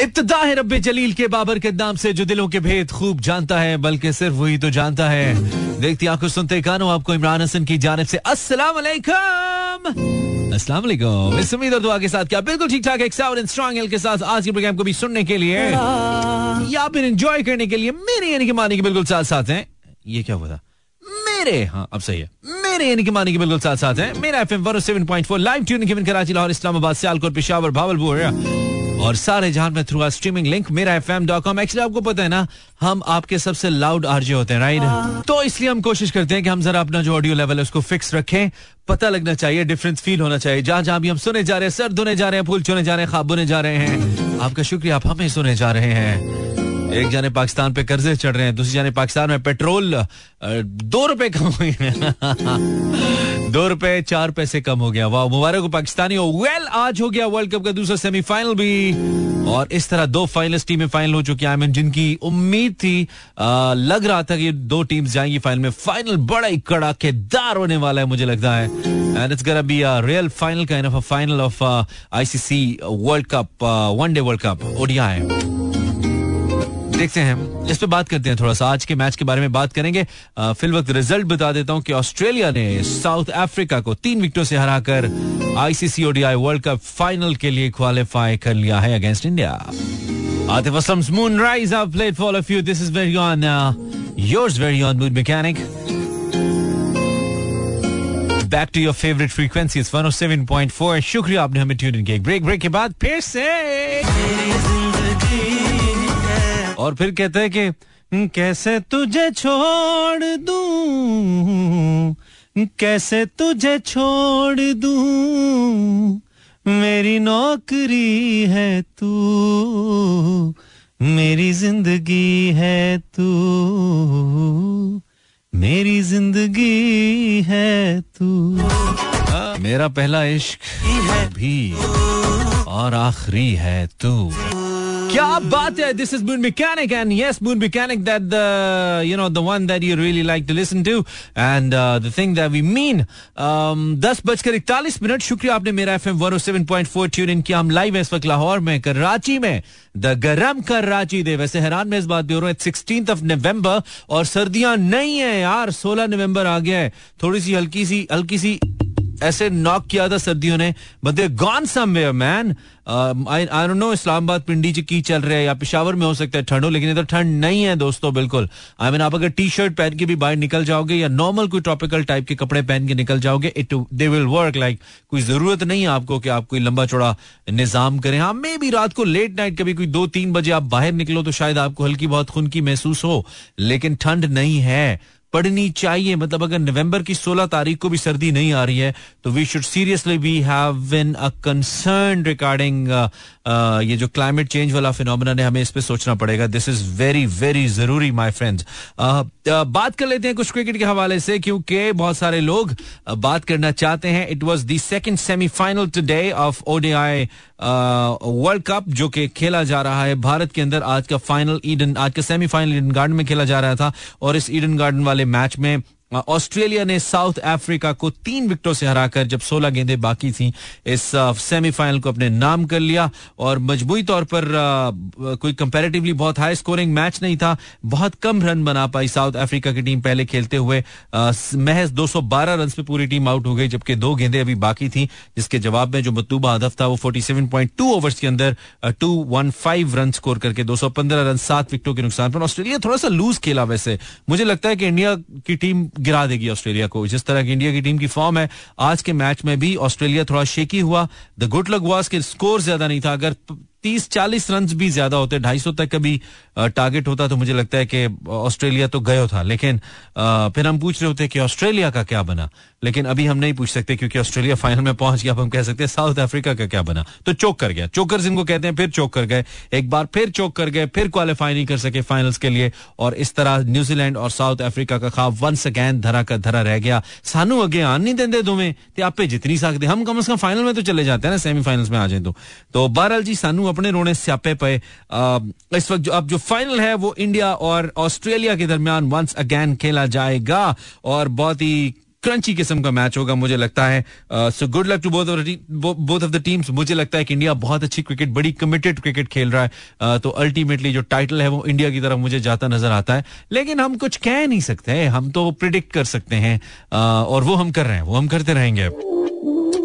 इब्तदा है रब्बे जलील के बाबर के नाम से, जो दिलों के भेद खूब जानता है, बल्कि सिर्फ़ वही तो जानता है। देखती आँखों सुनते कानों, आपको इमरान हसन की जानब से अस्सलाम अस्सलाम वालेकुम इस उम्मीद और दुआ के साथ क्या बिल्कुल ठीक ठाक, एक साउंड एंड स्ट्रॉन्ग एल के साथ आज के प्रोग्राम को भी सुनने के लिए, या फिर एंजॉय करने के लिए, मेरे यानी कि मानी के बिल्कुल साथ साथ हैं। ये क्या हुआ था? मेरे हाँ अब सही है। मेरे यानी कि मानी के बिल्कुल साथ साथ हैं। Mera FM 107.4 live tuning Karachi Lahore Islamabad Sialkot Peshawar Bahawalpur और सारे जहाँ में through streaming link Mera F M dot com actually आपको पता है ना हम आपके सबसे लाउड आरजे होते हैं राइट तो इसलिए हम कोशिश करते हैं कि हम जरा अपना जो ऑडियो लेवल है उसको फिक्स रखें पता लगना चाहिए डिफरेंस फील होना चाहिए। जहाँ जहाँ भी हम सुने जा रहे हैं सर धुने जा रहे हैं फूल चुने जा रहे हैं खाब बुने जा रहे हैं आपका शुक्रिया आप हमें सुने जा रहे हैं। एक जाने पाकिस्तान पे कर्जे चढ़ रहे हैं दूसरी जाने पाकिस्तान में पेट्रोल दो रुपए कम हुई दो रुपए चार पैसे कम हो गया। वाह मुबारक हो पाकिस्तानी हो। वेल आज हो गया वर्ल्ड कप का दूसरा सेमीफाइनल भी। और इस तरह दो फाइनलिस्ट टीमें फाइनल हो चुकी हैं जिनकी उम्मीद थी आ, लग रहा था कि दो टीम्स जाएँगी फाइनल में। फाइनल बड़ा ही कड़ाकेदार होने वाला है मुझे लगता है। And it's gonna be a real final kind of a final of ICC World Cup one day World Cup ODI देखते हैं इस पे बात करते हैं थोड़ा सा आज के मैच के बारे में बात करेंगे फिल वक्त रिज़ल्ट बता देता हूँ कि ऑस्ट्रेलिया ने साउथ अफ्रीका को तीन विकेटों से हराकर ICC ODI World Cup final के लिए क्वालिफाई कर लिया है against India Moonrise I've played for all of you. This is very on uh, yours very on Mood Mechanic. Back to your favorite frequency. It's 107.4. शुक्रिया आपने हमें tune in किया break break के बाद फिर से और फिर कहते हैं कि हम्म, कैसे तुझे छोड़ दू? कैसे तुझे छोड़ दू? मेरी नौकरी है तू मेरी ज़िंदगी है तू मेरी ज़िंदगी है तू। मेरा पहला इश्क भी और आखिरी है तू। क्या बात है? This is moon mechanic and yes moon mechanic that the you know the one that you really like to listen to and the thing that we mean दस बजकर इकतालीस मिनट। शुक्रिया आपने Mera F M one seven point four tune in किया। हम live है इस वक्त लाहौर में, कराची में। द गरम कराची दे। वैसे हैरान में इस बात भी हो रहा है। सिक्सटीन ऑफ़ नवंबर और सर्दियाँ नहीं है यार। सोलह नवंबर आ गया है। थोड़ी सी हल्की सी हल्की सी ऐसे नॉक किया था सर्दियों ने। But gone somewhere man I don't know Islamabad Pindi की चल रहा है या पिशावर में हो सकता है ठंड हो, लेकिन इधर ठंड नहीं है दोस्तों, बिल्कुल। आई मीन आप अगर टी शर्ट पहन के भी बाहर निकल जाओगे या नॉर्मल कोई ट्रॉपिकल टाइप के कपड़े पहन के निकल जाओगे it they will work like कोई ज़रूरत नहीं है आपको कि आप कोई लंबा चौड़ा निज़ाम करें। हाँ मे भी रात को लेट नाइट कभी कोई दो तीन बजे आप बाहर निकलो तो शायद आपको हल्की बहुत खुन की महसूस हो, लेकिन ठंड नहीं है। पढ़नी चाहिए। मतलब अगर नवंबर की 16 तारीख को भी सर्दी नहीं आ रही है तो we should seriously be have a concern regarding ये जो क्लाइमेट चेंज वाला फिनोमिना है हमें इस पे सोचना पड़ेगा। दिस इज़ वेरी वेरी ज़रूरी माय फ्रेंड्स बात कर लेते हैं कुछ क्रिकेट के हवाले से, क्योंकि बहुत सारे लोग बात करना चाहते हैं। It was the second semifinal today of ODI World Cup जो कि खेला जा रहा है। भारत के अंदर आज का फाइनल ईडन आज का सेमीफाइनल ईडन गार्डन में खेला जा रहा था। और इस ईडन गार्डन वाले मैच में ऑस्ट्रेलिया ने साउथ अफ्रीका को तीन विकेटों से हराकर जब 16 गेंदें बाकी थी, इस सेमीफाइनल को अपने नाम कर लिया और मजबूरी तौर पर कोई कंपैरेटिवली बहुत हाई स्कोरिंग मैच नहीं था। बहुत कम रन बना पाई साउथ अफ्रीका की टीम पहले खेलते हुए। महज 212 रन पे पूरी टीम आउट हो गई, जबकि दो गेंदें अभी बाकी थी, जिसके जवाब में जो मतूबा हदफ था वो 47.2 ओवर्स के अंदर two one five run score करके 215 रन सात विकेटों के नुकसान पर। ऑस्ट्रेलिया थोड़ा सा लूज खेला वैसे। मुझे लगता है कि इंडिया की टीम गिरा देगी ऑस्ट्रेलिया को। जिस तरह की इंडिया की टीम की फॉर्म है, आज के मैच में भी ऑस्ट्रेलिया थोड़ा शेकी हुआ। द गुड लक वास के स्कोर ज़्यादा नहीं था। अगर तीस चालीस रन भी ज़्यादा होते ढाई सौ तक का भी टारगेट होता तो मुझे लगता है कि ऑस्ट्रेलिया तो गयो था। लेकिन फिर हम पूछ रहे होते कि ऑस्ट्रेलिया का क्या बना? लेकिन अभी हम नहीं पूछ सकते क्योंकि ऑस्ट्रेलिया फाइनल में पहुँच गया। अब हम कह सकते हैं साउथ अफ्रीका का क्या बना? तो चौक कर गया। चोकर जिनको कहते हैं फिर चौक कर गए। एक बार फिर चौक कर गए फिर क्वालिफाई नहीं कर सके फाइनल्स के लिए। और इस तरह न्यूजीलैंड और साउथ अफ्रीका का खाब वंस अगैन धरा का धरा रह गया। सानू अगे आन नहीं देंगे दोवें ते आपे जितनी सकते हम कम से कम फाइनल में तो चले जाते हैं ना सेमीफाइनल्स में आ जाए तो, तो बहरहाल जी सानू अपने रोने स्यापे पे इस वक्त जो अब जो फाइनल है वो इंडिया और ऑस्ट्रेलिया के दरमियान वंस अगैन खेला जाएगा और बहुत ही क्रंची किस्म का मैच होगा मुझे लगता है। So good luck to both of the teams मुझे लगता है कि इंडिया बहुत अच्छी क्रिकेट बड़ी कमिटेड क्रिकेट खेल रहा है। uh, तो अल्टीमेटली जो टाइटल है वो इंडिया की तरफ़ मुझे जाता नज़र आता है। लेकिन हम कुछ कह नहीं सकते हम तो प्रिडिक्ट कर सकते हैं। uh, और वो हम कर रहे हैं। वो हम करते रहेंगे।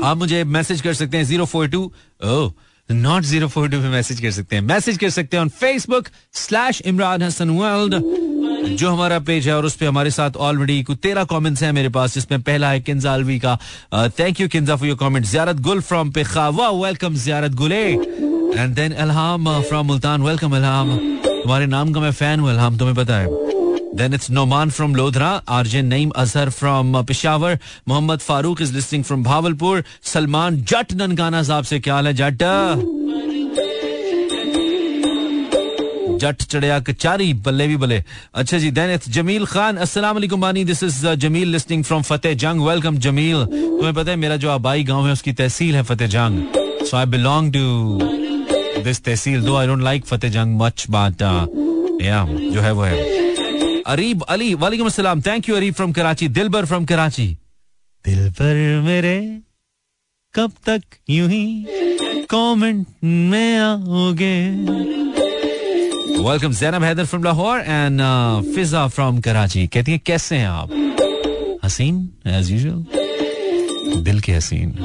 आप मुझे मैसेज कर सकते हैं zero four two not zero four two पे मैसेज कर सकते हैं। मैसेज कर सकते हैं on Facebook slash Imran Hasan world जो हमारा पेज है और उस पर हमारे साथ ऑलरेडी कुछ तेरह कमेंट्स हैं मेरे पास, जिसमें पहला है किंजालवी का। Thank you Kinza for your comment Ziarat Gul from पेखावा welcome Ziarat Gule and then Alham from Multan welcome Alham तुम्हारे नाम का मैं फ़ैन हूँ अलहाम तुम्हें पता है। Then it's Noman from Lodhra, Arjun Naim Azhar from uh, Peshawar, Mohammad Farooq is listening from Bhavalpur, Salman Jat Nankana साहब से क्या हाल है जट जट चढ़िया कचारी बल्ले भी बल्ले अच्छा जी देन इट्स जमील खान अस्सलाम वालेकुम बानी this is Jamil listening from Fateh Jang welcome Jamil तुम्हें पता है मेरा जो आबाई गाँव है उसकी तहसील है Fateh Jang so I belong to this tehsil though I don't like फतेह जंग मच बट या जो है वो है अरीब अली वालेकुम अस्सलाम। Thank you Areeb from Karachi. Dilbar from Karachi. दिल पर मेरे कब तक यूँ ही कमेंट में आओगे? Welcome Zainab Haider from Lahore and Fiza from Karachi. कहती है कैसे हैं आप? हसीन एज यूजुअल दिल के हसीन।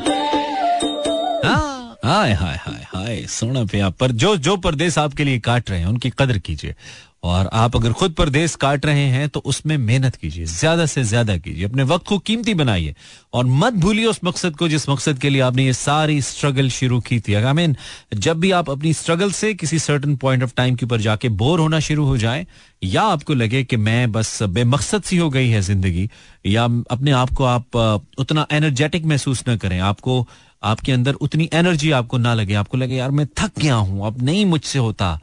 हाय हाय हाय हाय सोना पे आप। पर जो जो परदेश आपके लिए काट रहे हैं उनकी कदर कीजिए। और आप अगर खुद परदेश काट रहे हैं तो उसमें मेहनत कीजिए, ज़्यादा से ज़्यादा कीजिए, अपने वक्त को कीमती बनाइए। और मत भूलिए उस मकसद को जिस मकसद के लिए आपने ये सारी स्ट्रगल शुरू की थी। आई मीन जब भी आप अपनी स्ट्रगल से किसी सर्टन पॉइंट ऑफ़ टाइम के ऊपर जाके बोर होना शुरू हो जाए, या आपको लगे कि मैं बस बेमकसद सी हो गई है ज़िंदगी, या अपने आप को आप उतना एनर्जेटिक महसूस ना करें, आपको, आपके अंदर उतनी एनर्जी आपको ना लगे, आपको लगे, यार, मैं थक गया हूँ, अब नहीं मुझसे होता।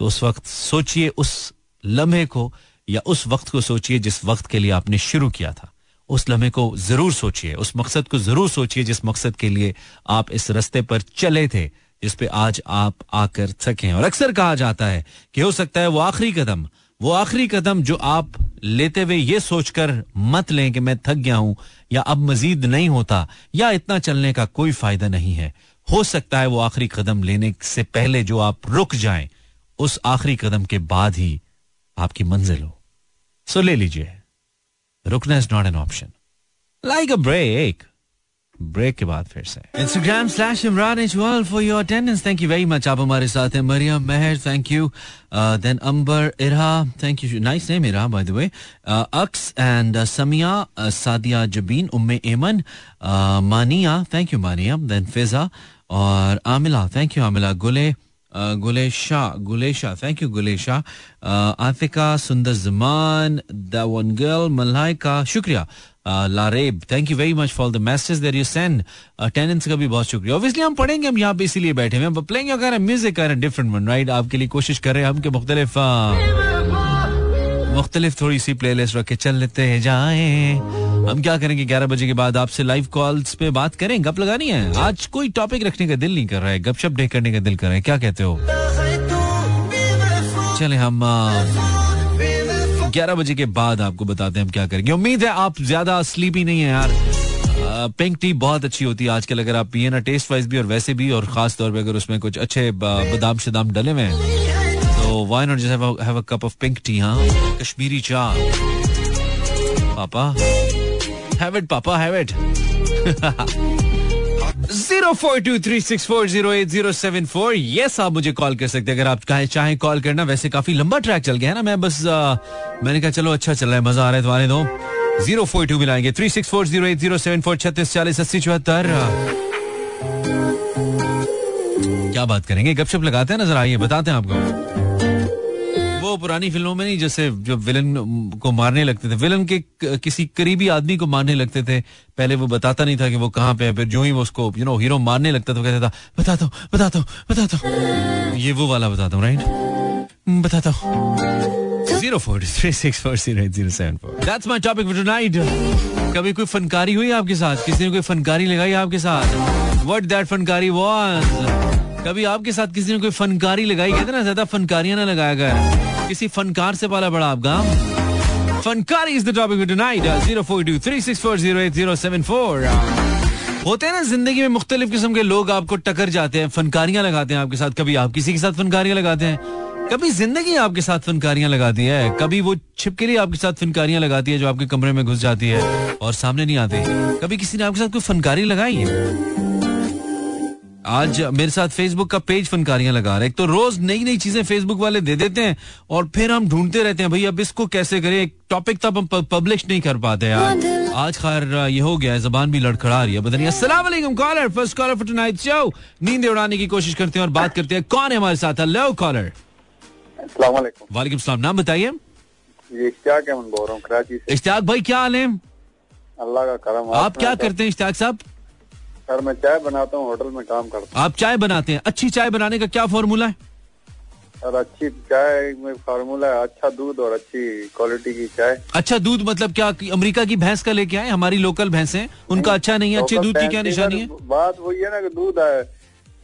तो उस वक्त सोचिए, उस लम्हे को या उस वक्त को सोचिए जिस वक्त के लिए आपने शुरू किया था। उस लम्हे को ज़रूर सोचिए, उस मकसद को ज़रूर सोचिए जिस मकसद के लिए आप इस रस्ते पर चले थे, जिस पे आज आप आकर थके और अक्सर कहा जाता है कि हो सकता है वो आखिरी कदम, वो आखिरी कदम जो आप लेते हुए ये सोचकर मत लें कि मैं थक गया हूँ या अब मजीद नहीं होता या इतना चलने का कोई फ़ायदा नहीं है। हो सकता है वो आखिरी कदम लेने से पहले जो आप रुक जाएँ उस आखिरी कदम के बाद ही आपकी मंजिल हो। सो ले लीजिए। रुकना is not an option like a break break के बाद फिर से। Instagram slash Imran Ijwal for your attendance thank you very much आप हमारे साथ हैं। Mariam, Mehr thank you then Amber Ira thank you nice name Ira by the way Aks and Samia Sadia Jabeen, Umme Aiman. Mania thank you Mania. Then Fiza और Amila thank you Amila Gule. Gulesha Gulesha thank you Gulesha Atika Sundar Zaman the one girl Malaika शुक्रिया Laraib thank you very much for the message there you send attendance का भी बहुत शुक्रिया obviously हम पढ़ेंगे हम यहाँ पे इसीलिए बैठे हुए हैं प्लेइंग म्यूज़िक कर डिफरेंट वन राइट आपके लिए कोशिश कर रहे हैं हम के मुख्तलिफ़ मुख्तलिफ़ थोड़ी सी प्ले लिस्ट रख चल लेते हैं, जाए। हम क्या करेंगे? ग्यारह बजे के बाद आपसे लाइव कॉल्स पे बात करें। गप लगानी है? आज कोई टॉपिक रखने का दिल नहीं कर रहा है। गपशप डे करने का दिल कर रहा है। क्या कहते हो? चले हम ग्यारह बजे के बाद आपको बताते हैं हम क्या करेंगे। उम्मीद है आप ज़्यादा स्लीपी नहीं है यार। पिंक टी बहुत अच्छी होती है आजकल। अगर आप पिए ना टेस्ट वाइज भी और वैसे भी, और खास तौर पे अगर उसमें कुछ अच्छे बादाम शदाम डले हुए हैं तो why not just have a cup of pink tea हाँ कश्मीरी चाय papa have it papa have it zero four two three six four zero eight zero seven four yes आप मुझे कॉल कर सकते हैं। अगर आप चाहे चाहें कॉल करना वैसे काफ़ी लंबा ट्रैक चल गया है ना। मैं बस आ, मैंने कहा चलो अच्छा चल रहा है मज़ा आ रहा है तुम्हारे दो zero four two मिलाएँगे। Three six four zero eight zero seven four छत्तीस चालीस अस्सी चौहत्तर क्या बात करेंगे? गपशप लगाते हैं नज़र आइए बताते हैं आपको। पुरानी फ़िल्मों में नहीं, जैसे जो विलन को मारने लगते थे विलन के किसी करीबी आदमी को मारने लगते थे, पहले वो बताता नहीं था कि वो कहाँ पे है, फिर जो ही वो उसको यू नो हीरो मारने लगता था कहता था, बताता हूँ बताता हूँ बताता हूँ। ये वो वाला बताता हूँ राइट बताता हूँ। कभी कोई फनकारी हुई आपके साथ? किसी ने कोई फनकारी लगाई आपके साथ? दैट फनकारी कभी आपके साथ किसी ने कोई फनकारी लगाई? कहते ना ज़्यादा फनकारियाँ ना लगाया गया। किसी फनकार से पाला बड़ा आपका। फनकारी इज़ द टॉपिक टुनाइट 0423640807 होते हैं ना ज़िंदगी में मुख्तलिफ़ किस्म के लोग आपको टकर जाते हैं, फनकारियाँ लगाते हैं आपके साथ। कभी आप किसी के साथ फनकारियाँ लगाते हैं, कभी ज़िंदगी आपके साथ फनकारियाँ लगाती है, कभी वो छिपके लिए आपके साथ फनकारियाँ लगाती है जो आपके कमरे में घुस जाती है और सामने नहीं आती। कभी किसी ने आपके साथ कोई फनकारी लगाई? है आज मेरे साथ फेसबुक का पेज फनकारियाँ लगा रहे एक तो रोज नई नई चीज़ें फेसबुक वाले दे देते हैं और फिर हम ढूंढते रहते हैं भाई अब इसको कैसे करें? एक टॉपिक तब हम पब्लिश नहीं कर पाते यार। आज खैर ये हो गया है जबान भी लड़खड़ा रही है अस्सलाम वालेकुम caller first caller for tonight show नींद उड़ाने की कोशिश करते हैं और बात करते हैं। कौन है हमारे साथ? हेलो कॉलर वालेकुम। सलाम। नाम बताइए हूँ इश्तियाक भाई क्या हाल है? अल्लाह का करम आप क्या करते हैं इश्तियाक साहब? सर मैं चाय बनाता हूँ होटल में काम करता हूँ। आप चाय बनाते हैं। अच्छी चाय बनाने का क्या फॉर्मूला है? सर अच्छी चाय में फार्मूला है अच्छा दूध और अच्छी क्वालिटी की चाय। अच्छा दूध मतलब क्या अमेरिका की भैंस का लेके आए? हमारी लोकल भैंसे उनका अच्छा नहीं है अच्छे दूध की क्या निशानी है? बात वही है ना कि दूध है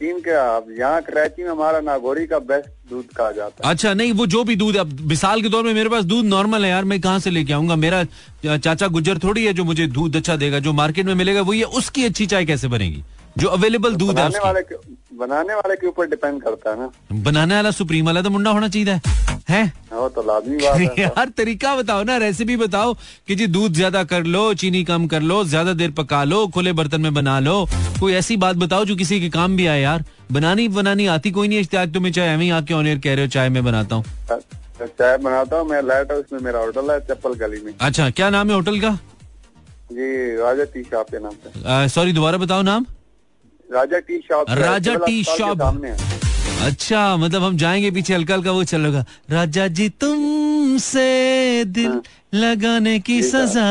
चीन के आप यहाँ कराची में हमारा नागौरी का बेस्ट दूध कहा जाता है। अच्छा नहीं, वो जो भी दूध अब मिसाल के तौर में मेरे पास दूध नॉर्मल है यार, मैं कहाँ से लेके आऊँगा? मेरा चाचा गुजर थोड़ी है जो मुझे दूध अच्छा देगा, जो मार्केट में मिलेगा, वही ये उसकी अच्छी चाय कैसे बनेगी? जो अवेलेबल दूध है वाले बनाने वाले के ऊपर डिपेंड करता है ना। बनाने वाला सुप्रीम वाला तो मुंडा होना चाहिए है? वो तो लाजमी बात है यार तरीका बताओ ना रेसिपी बताओ कि जी दूध ज़्यादा कर लो चीनी कम कर लो ज़्यादा देर पका लो खुले बर्तन में बना लो। कोई ऐसी बात बताओ जो किसी के काम भी आए यार। बनानी बनानी आती कोई नहीं इश्तियाक तुम्हें चाय एवं आके ऑनियर कह रहे हो चाय में बनाता हूँ। चाय बनाता हूँ मैं लाइट हाउस में मेरा होटल है चप्पल गली में। अच्छा क्या नाम है होटल का? जी राजा टी शॉप के नाम सॉरी दोबारा बताओ नाम। Raja tea shop Raja tea shop. अच्छा मतलब हम जाएँगे पीछे हल्का हल्का वो चलेगा राजा जी तुमसे दिल हाँ। लगाने की सजा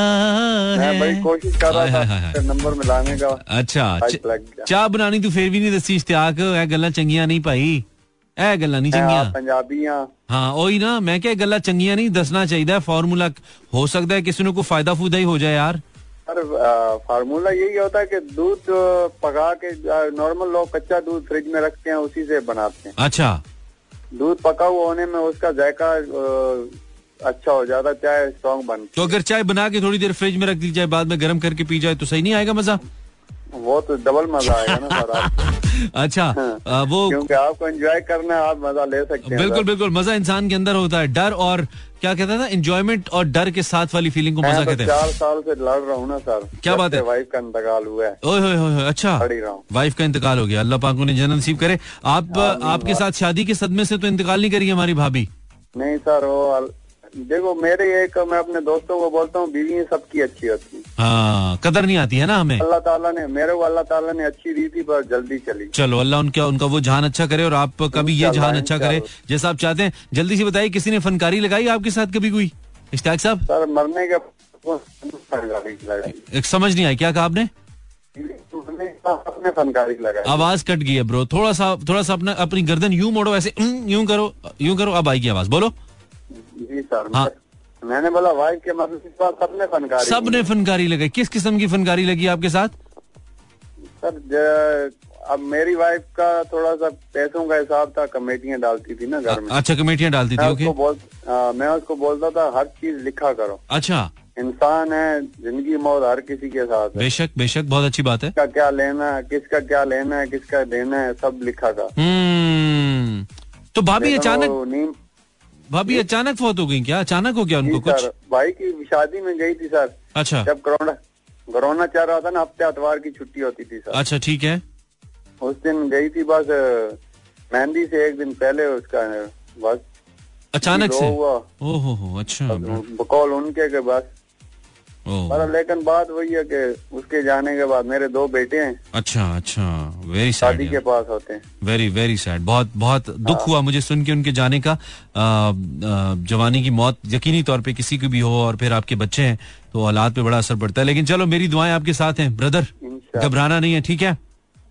है। कोशिश कर रहा था नंबर मिलाने का। अच्छा चाह बनानी तू फिर भी नहीं दसी इश्तियाक। ए गल्ला चंगिया नहीं पाई ए गल्ला नहीं चंगिया। पंजाबियाँ। हाँ ओही ना मैं क्या गल्ला चंगिया नहीं दसना चाहिए फार्मूला हो सकता है किसी को फ़ायदा फूदा ही हो जाए यार। सर फार्मूला यही होता है कि दूध पका के नॉर्मल लोग कच्चा दूध फ्रिज में रखते हैं उसी से बनाते हैं। अच्छा। दूध पका हुआ होने में उसका जायका अच्छा हो जाता चाय स्ट्रॉन्ग बन तो अगर चाय बना के थोड़ी देर फ्रिज में रख दी जाए बाद में गर्म करके पी जाए तो सही नहीं आएगा मज़ा? वो तो डबल मज़ा आएगा ना सर अच्छा हाँ, वो क्योंकि आपको एंजॉय करना है आप मज़ा ले सकते हैं बिल्कुल बिल्कुल मज़ा इंसान के अंदर होता है डर और क्या कहता था इंजॉयमेंट और डर के साथ वाली फीलिंग को मज़ा कहते हैं। चार साल से लड़ रहा हूँ ना सर। क्या बात है? वाइफ का इंतकाल हुआ है। ओए होए होए अच्छा। वाइफ का इंतकाल हो गया अल्लाह पाक ने जन्म नसीब करे। आप आपके साथ शादी के सदमे से तो इंतकाल नहीं करी हमारी भाभी? नहीं सर वो देखो मेरे एक मैं अपने दोस्तों को बोलता हूँ बीवी सबकी अच्छी होती है हाँ कदर नहीं आती है ना हमें? अल्लाह ताला ने मेरे को अल्लाह ताला ने अच्छी दी थी पर जल्दी चली। चलो अल्लाह उनका उनका वो जहान अच्छा करे और आप कभी ये जहान अच्छा करे जैसा आप चाहते हैं। जल्दी से बताइए किसी ने फनकारी लगाई आपके साथ कभी कोई? इश्ताक साहब? सर मरने के समझ नहीं आई क्या कहा आपने? अपने फनकारी आवाज़ कट गई है ब्रो थोड़ा सा थोड़ा सा अपना अपनी गर्दन यूँ मोड़ो ऐसे यूँ करो यूँ करो अब आएगी आवाज़। बोलो। जी सर हाँ। मैंने बोला वाइफ के मतलब सबने फनकारी सबने फनकारी लगाई। किस किस्म की फनकारी लगी आपके साथ? सर अब मेरी वाइफ का थोड़ा सा पैसों का हिसाब था कमेटियाँ डालती थी ना घर में। अच्छा कमेटियाँ डालती थी ओके। बोल, आ, मैं उसको बोलता था हर चीज़ लिखा करो। अच्छा। इंसान है ज़िंदगी मौत हर किसी के साथ बेशक बेशक बहुत अच्छी बात है। किसका क्या लेना है किसका क्या लेना है किसका देना है सब लिखा था। हम्म। तो भाभी अचानक भाभी अचानक फौत हो गई क्या? अचानक हो गया उनको कुछ? भाई की शादी में गई थी सर। अच्छा। जब कोरोना कोरोना चल रहा था ना हफ़्ते आतवार की छुट्टी होती थी सर। अच्छा ठीक है। उस दिन गई थी बस मेहंदी से एक दिन पहले उसका बस। अचानक से? हुआ। ओहो हो अच्छा। बकौल उनके के बस। पर लेकिन बात वही है कि उसके जाने के बाद मेरे दो बेटे हैं। अच्छा अच्छा। वेरी सैड शादी के पास होते हैं। वेरी वेरी सैड बहुत बहुत दुख हाँ। हुआ मुझे सुन के उनके जाने का। जवानी की मौत यकीनी तौर पे किसी की भी हो और फिर आपके बच्चे हैं तो औलाद पे बड़ा असर पड़ता है। लेकिन चलो मेरी दुआएँ आपके साथ हैं ब्रदर घबराना नहीं है ठीक है?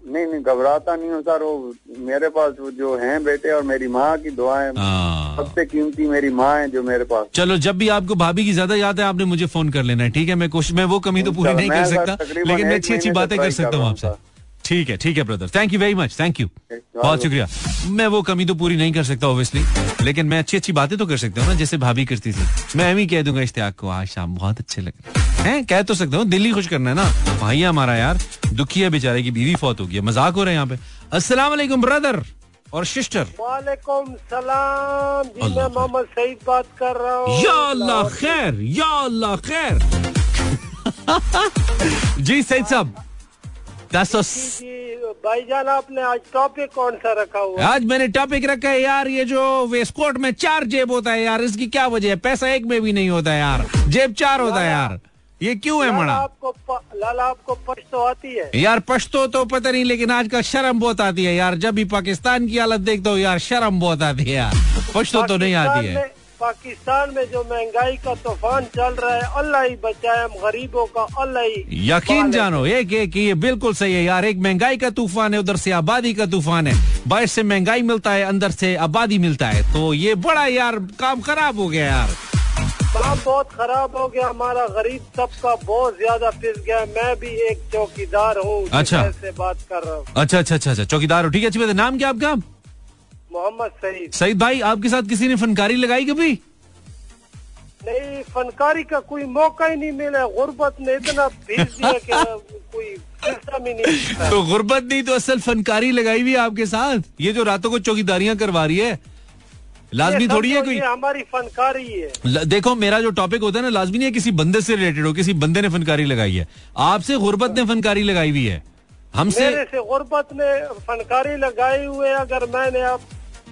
नहीं नहीं घबराता नहीं हूँ सर वो मेरे पास जो हैं बेटे और मेरी माँ की दुआएँ हाँ। सबसे कीमती मेरी माँ है जो मेरे पास। चलो जब भी आपको भाभी की ज़्यादा याद है आपने मुझे फ़ोन कर लेना है ठीक है? मैं कोशिश मैं वो कमी तो पूरी नहीं कर सकता लेकिन मैं अच्छी अच्छी बातें कर सकता हूँ आपसे। ठीक है ठीक है brother thank you very much thank you बहुत शुक्रिया. मैं वो कमी तो पूरी नहीं कर सकता ओबियसली लेकिन मैं अच्छी अच्छी बातें तो कर सकता हूँ ना जैसे भाभी करती थी। मैं एम ही कह दूँगा इश्तियाक को आज शाम बहुत अच्छे लगे हैं। कह तो सकता हूँ दिल ही खुश करना है ना। भाई हमारा यार दुखी है बेचारे की बीवी फौत हो गई मज़ाक हो रहा है यहाँ पे। अस्सलाम वालेकुम ब्रदर और सिस्टर वालेकुम सलाम। जी मैं मोहम्मद सईद बात कर रहा हूँ। या अल्लाह खैर या अल्लाह खैर। जी सईद साहब That's भाईजान आपने आज टॉपिक कौन सा रखा हुआ? आज मैंने टॉपिक रखा है यार ये जो वेस्टकोट में चार जेब होता है यार इसकी क्या वजह है? पैसा एक में भी नहीं होता है यार। जेब चार होता है यार। ये क्यों है मना आपको लाला आपको पश्तो आती है। यार पश्तो तो पता नहीं लेकिन आजकल शर्म बहुत आती है यार। जब भी पाकिस्तान की हालत देखता हूँ यार शर्म बहुत आती है यार। पश्तो तो नहीं आती है। पाकिस्तान में जो महँगाई का तूफ़ान चल रहा है अल्लाह ही बचाए हम गरीबों का अल्लाह ही यकीन जानो एक एक ये बिल्कुल सही है यार एक महँगाई का तूफ़ान है उधर से आबादी का तूफ़ान है। बाहर से महँगाई मिलता है अंदर से आबादी मिलता है। तो ये बड़ा यार काम खराब हो गया यार। काम बहुत खराब हो गया हमारा गरीब तबका बहुत ज़्यादा पिस गया मैं भी एक चौकीदार हूँ अच्छा। से बात कर रहा हूँ। अच्छा अच्छा अच्छा अच्छा चौकीदार हो ठीक है अच्छी बात है। नाम क्या आपका? मोहम्मद सईद। सईद भाई आपके साथ किसी ने फनकारी लगाई कभी? नहीं फनकारी का कोई मौका ही नहीं मिला। गुर्बत ने इतना भेज दिया कि कोई नहीं तो गुर्बत नहीं तो असल फनकारी लगाई हुई आपके साथ? ये जो रातों को चौकीदारियाँ करवा रही है लाजमी थोड़ी है कोई? हमारी फनकारी है। देखो मेरा जो टॉपिक होता है ना लाजमी नहीं है किसी बंदे से रिलेटेड हो किसी बंदे ने फनकारी लगाई है। आपसे गुर्बत ने फनकारी लगाई हुई है। हमसे से गुर्बत ने फनकारी लगाई हुए अगर मैंने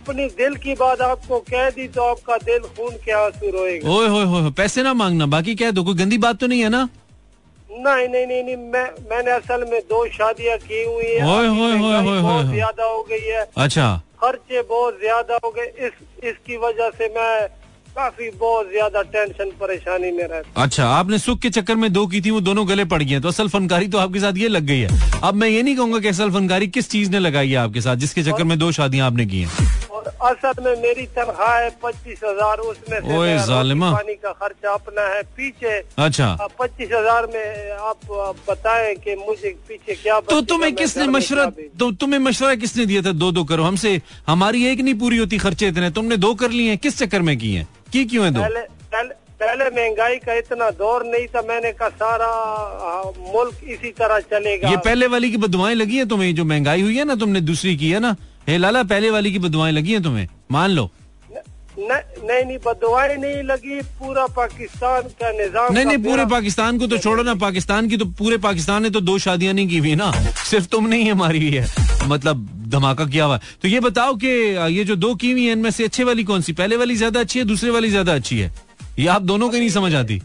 अपनी दिल की बात आपको कह दी तो आपका दिल खून के आँसू रोएगा। ओए होए होए पैसे ना मांगना बाकी कह दो कोई गंदी बात तो नहीं है ना? नहीं नहीं नहीं नहीं मैं मैंने असल में दो शादियाँ की हुई है। बहुत ज़्यादा हो गई है। अच्छा। खर्चे बहुत ज़्यादा हो गए। इस इसकी वजह से मैं काफ़ी बहुत ज़्यादा टेंशन परेशानी में रहता अच्छा आपने सुख के चक्कर में दो की थी वो दोनों गले पड़ गए हैं, तो असल फनकारी तो आपके साथ ये लग गई है। अब मैं ये नहीं कहूँगा कि असल फनकारी किस चीज़ ने लगाई है आपके साथ जिसके चक्कर में दो शादियाँ आपने की हैं। और असल में मेरी तनख्वाह है पच्चीस हज़ार उसमें से जालिमा। पानी का खर्चा अपना है। पीछे अच्छा। पच्चीस हज़ार में आप बताएँ कि मुझे पीछे क्या तो तुम्हें किसने घर में मशवरा क्या भेजूं? तो तुम्हें मशवरा किसने दिया था? दो दो करो हमसे हमारी एक नहीं पूरी होती खर्चे इतने। तुमने दो कर लिए हैं। किस चक्कर में की हैं? की क्यों है दो? पहले पहले पहले महँगाई का इतना दौर नहीं था। मैंने कहा सारा मुल्क इसी तरह चलेगा। ये पहले वाली की बदुआएँ लगी है तुम्हें? जो महँगाई हुई है ना तुमने दूसरी की है ना? हे लाला पहले वाली की बदुआएँ लगी है तुम्हें? मान लो। नहीं नहीं बदवाएँ नहीं लगी पूरा पाकिस्तान का निज़ाम नहीं नहीं पूरे पाकिस्तान को तो छोड़ो ना पाकिस्तान की तो पूरे पाकिस्तान ने तो दो शादियाँ नहीं की हुई ना। सिर्फ़ तुम नहीं है मारी हुई है। मतलब धमाका किया हुआ तो ये बताओ कि ये जो दो की हुई है इनमें से अच्छे वाली कौन सी? पहले वाली ज़्यादा अच्छी है दूसरे वाली ज़्यादा अच्छी है? ये आप दोनों की नहीं समझ आती।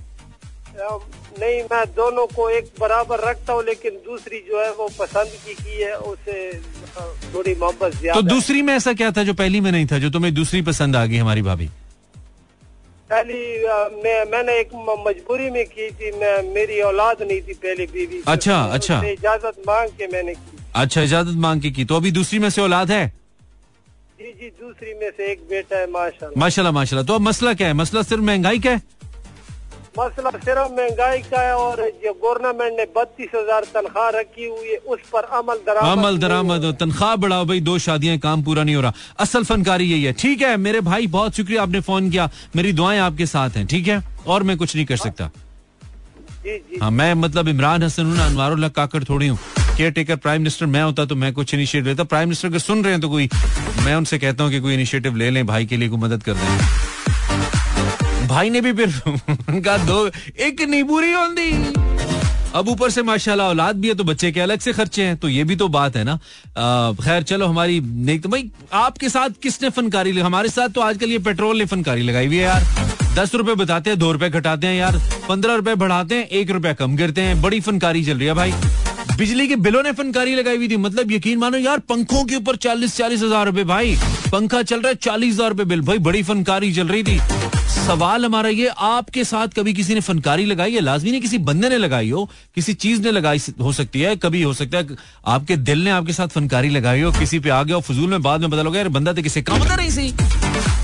नहीं मैं दोनों को एक बराबर रखता हूँ लेकिन दूसरी जो है वो पसंद की की है उसे थोड़ी मोहब्बत तो ज़्यादा है। दूसरी में ऐसा क्या था जो पहली में नहीं था जो तुम्हें दूसरी पसंद आ गई हमारी भाभी? पहली मैं मैंने एक मजबूरी में की थी मैं मेरी औलाद नहीं थी पहली बीवी। अच्छा, अच्छा। इजाज़त मांग के मैंने की। अच्छा इजाज़त मांग के की तो अभी दूसरी में से औलाद है? जी जी दूसरी में से एक बेटा है माशाल्लाह। माशाल्लाह माशाल्लाह। तो अब मसला क्या है? मसला सिर्फ़ महँगाई का है? मसला सिर्फ़ महँगाई का है और जो गवर्नमेंट ने बत्तीस हज़ार तनख्वाह रखी हुई है उस पर अमल दरामद अमल दरामद तनख्वाह बढ़ाओ भाई दो शादियाँ काम पूरा नहीं हो रहा। असल फनकारी यही है। ठीक है मेरे भाई बहुत शुक्रिया आपने फ़ोन किया। मेरी दुआएँ आपके साथ हैं ठीक है? और मैं कुछ नहीं कर सकता। जी जी हाँ मैं मतलब इमरान हसन हूँ ना अनवारुल्लाह काकड़ थोड़ी हूँ। केयर टेकर प्राइम मिनिस्टर मैं होता तो मैं कुछ इनिशिएटिव लेता। प्राइम मिनिस्टर अगर सुन रहे हैं तो कोई मैं उनसे कहता हूँ कि कोई इनिशिएटिव ले लें भाई के लिए कोई मदद कर दें। भाई ने भी फिर उनका दो, एक नहीं पूरी होती अब ऊपर से माशाल्लाह औलाद भी है तो बच्चे के अलग से खर्चे हैं तो ये भी तो बात है ना। खैर, चलो हमारी नेक तो भाई, आपके साथ किसने फनकारी हमारे साथ तो आजकल ये पेट्रोल ने फनकारी लगाई हुई है यार। दस रुपए बताते हैं, दो रुपए घटाते हैं यार। पंद्रह रुपए बढ़ाते हैं, एक रुपया कम करते हैं। बड़ी फनकारी चल रही है भाई। बिजली के बिलों ने फनकारी लगाई हुई थी। मतलब यकीन मानो यार, पंखों के ऊपर चालीस चालीस हज़ार रुपए। भाई, पंखा चल रहा है चालीस हज़ार रुपए बिल। भाई, बड़ी फनकारी चल रही थी। सवाल हमारा ये, आपके साथ कभी किसी ने फनकारी लगाई है? लाजमी नहीं, किसी बंदे ने लगाई हो? किसी चीज़ ने लगाई हो सकती है, कभी हो सकता है, आपके दिल ने आपके साथ फनकारी लगाई हो, किसी पे आ गया हो फजूल में बाद में पता लगा, यार बंदा तो किसी काम रही सी।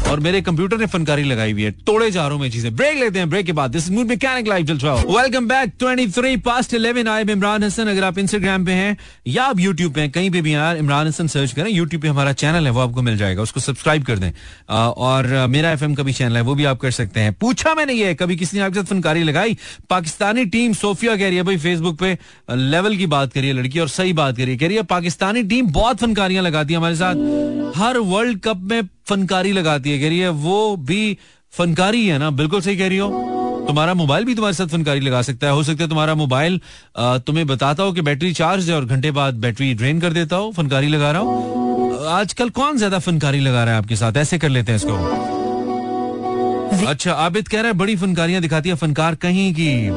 और मेरे कंप्यूटर ने फनकारी लगाई हुई है। तोड़े जा रहा हूँ चीज़ें। ब्रेक लेते हैं, ब्रेक के बाद। This mood mechanic life till 12 welcome back 23 past 11 I Imran Hasan अगर आप इंस्टाग्राम पे हैं या आप यूट्यूब पे हैं, कहीं पे भी यार इमरान हसन सर्च करें यूट्यूब पे हमारा चैनल है, वो आपको मिल जाएगा। उसको सब्सक्राइब कर दें। और मेरा एफएम का भी चैनल है, वो भी आप कर सकते हैं। पूछा मैंने ये कभी किसी ने आपके साथ फनकारी लगाई? पाकिस्तानी टीम सोफिया कह रही है, भाई फेसबुक पे लेवल की बात करिए लड़की, और सही बात करिए। कह रही है, पाकिस्तानी टीम बहुत फनकारियाँ लगाती है हमारे साथ। हर वर्ल्ड कप में फनकारी लगाती है कह रही है वो भी फनकारी है ना? बिल्कुल सही कह रही हो। तुम्हारा मोबाइल भी तुम्हारे साथ फनकारी लगा सकता है। हो सकता है तुम्हारा मोबाइल तुम्हें बताता हो कि बैटरी चार्ज है और घंटे बाद बैटरी ड्रेन कर देता हो फनकारी लगा रहा हो। आजकल कौन ज़्यादा फनकारी लगा रहा है आपके साथ? ऐसे कर लेते हैं इसको। अच्छा आबिद कह रहा है बड़ी फनकारियाँ दिखाती है फनकार कहीं की।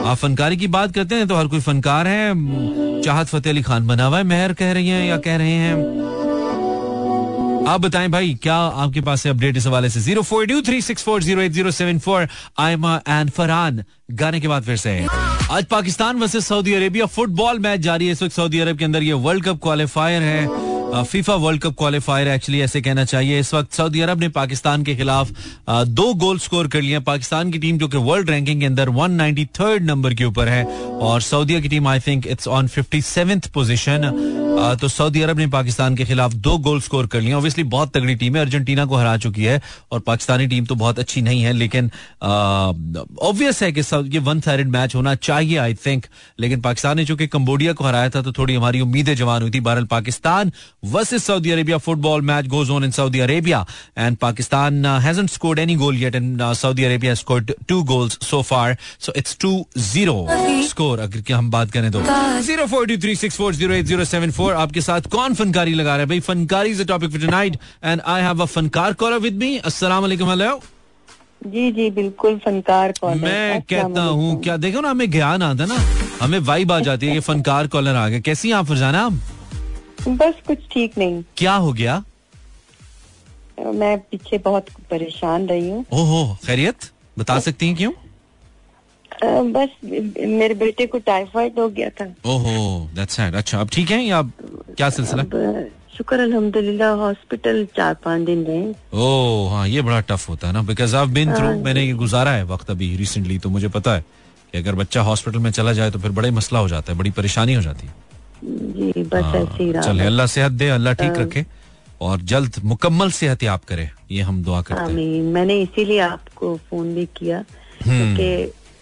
आप फनकारी की बात करते हैं तो हर कोई फनकार है। चाहत फतेह अली खान बना हुआ है मेहर कह रही है या कह रहे हैं। आप बताएँ भाई, क्या आपके पास है अपडेट इस हवाले से? Zero four two three six four zero eight zero seven four, Ayma and Farhan. गाने के बाद फिर से। आज Pakistan versus Saudi Arabia, football match जारी है। इस वक्त सऊदी अरब के अंदर ये वर्ल्ड कप क्वालिफायर है। FIFA world cup qualifier actually ऐसे कहना चाहिए। इस वक्त सऊदी अरब ने पाकिस्तान के खिलाफ दो गोल स्कोर कर लिया पाकिस्तान की टीम, जो कि वर्ल्ड रैंकिंग के अंदर वन नंबर के ऊपर है। और सऊदिया की team I think it's on fifty position तो सऊदी अरब ने पाकिस्तान के खिलाफ दो गोल स्कोर कर लिया ऑब्वियसली बहुत तगड़ी टीम है अर्जेंटीना को हरा चुकी है और पाकिस्तानी टीम तो बहुत अच्छी नहीं है लेकिन ऑब्वियस है कि ये वन साइडेड मैच होना चाहिए आई थिंक लेकिन पाकिस्तान ने चूँकि कंबोडिया को हराया था तो थोड़ी हमारी उम्मीदें जवान हुई थी। बहरल Pakistan versus Saudi Arabia football match goes on in Saudi Arabia. And Pakistan hasn't scored any goal yet and Saudi Arabia scored two goals so far so it's two zero score अगर हम बात करें तो। Zero four two three six four zero eight zero seven four आपके साथ कौन फनकारी लगा रहा है? भाई फनकारी is the topic for tonight and I have a Fankar caller with me अस्सलाम वालेकुम हेलो जी जी बिल्कुल फनकार कॉलर मैं कहता हूँ क्या देखो ना हमें ज्ञान आता ना हमें वाइब आ जाती है ये फनकार कॉलर आ गए। कैसी आप फरजाना आप? बस कुछ ठीक नहीं। क्या हो गया? मैं पीछे बहुत परेशान रही हूँ। ओहो खैरियत? बता सकती हैं क्यों? बस मेरे बेटे को टाइफाइड हो गया था। ओहो दैट्स सैड अच्छा अब ठीक है या क्या सिलसिला? शुक्र अल्हम्दुलिल्लाह हॉस्पिटल चार पाँच दिन रहे। ओह हाँ ये बड़ा टफ होता है ना बिकॉज़ आई बीन थ्रू मैंने ये गुजारा है वक्त अभी रिसेंटली तो मुझे पता है कि अगर बच्चा हॉस्पिटल में चला जाए तो फिर बड़े मसला हो जाता है बड़ी परेशानी हो जाती है। जी बस हाँ, ऐसे ही चले अल्लाह सेहत दे अल्लाह ठीक हाँ। रखे और जल्द मुकम्मल सेहत याब करे ये हम दुआ करते हैं। मैंने इसीलिए आपको फ़ोन भी किया हम्म।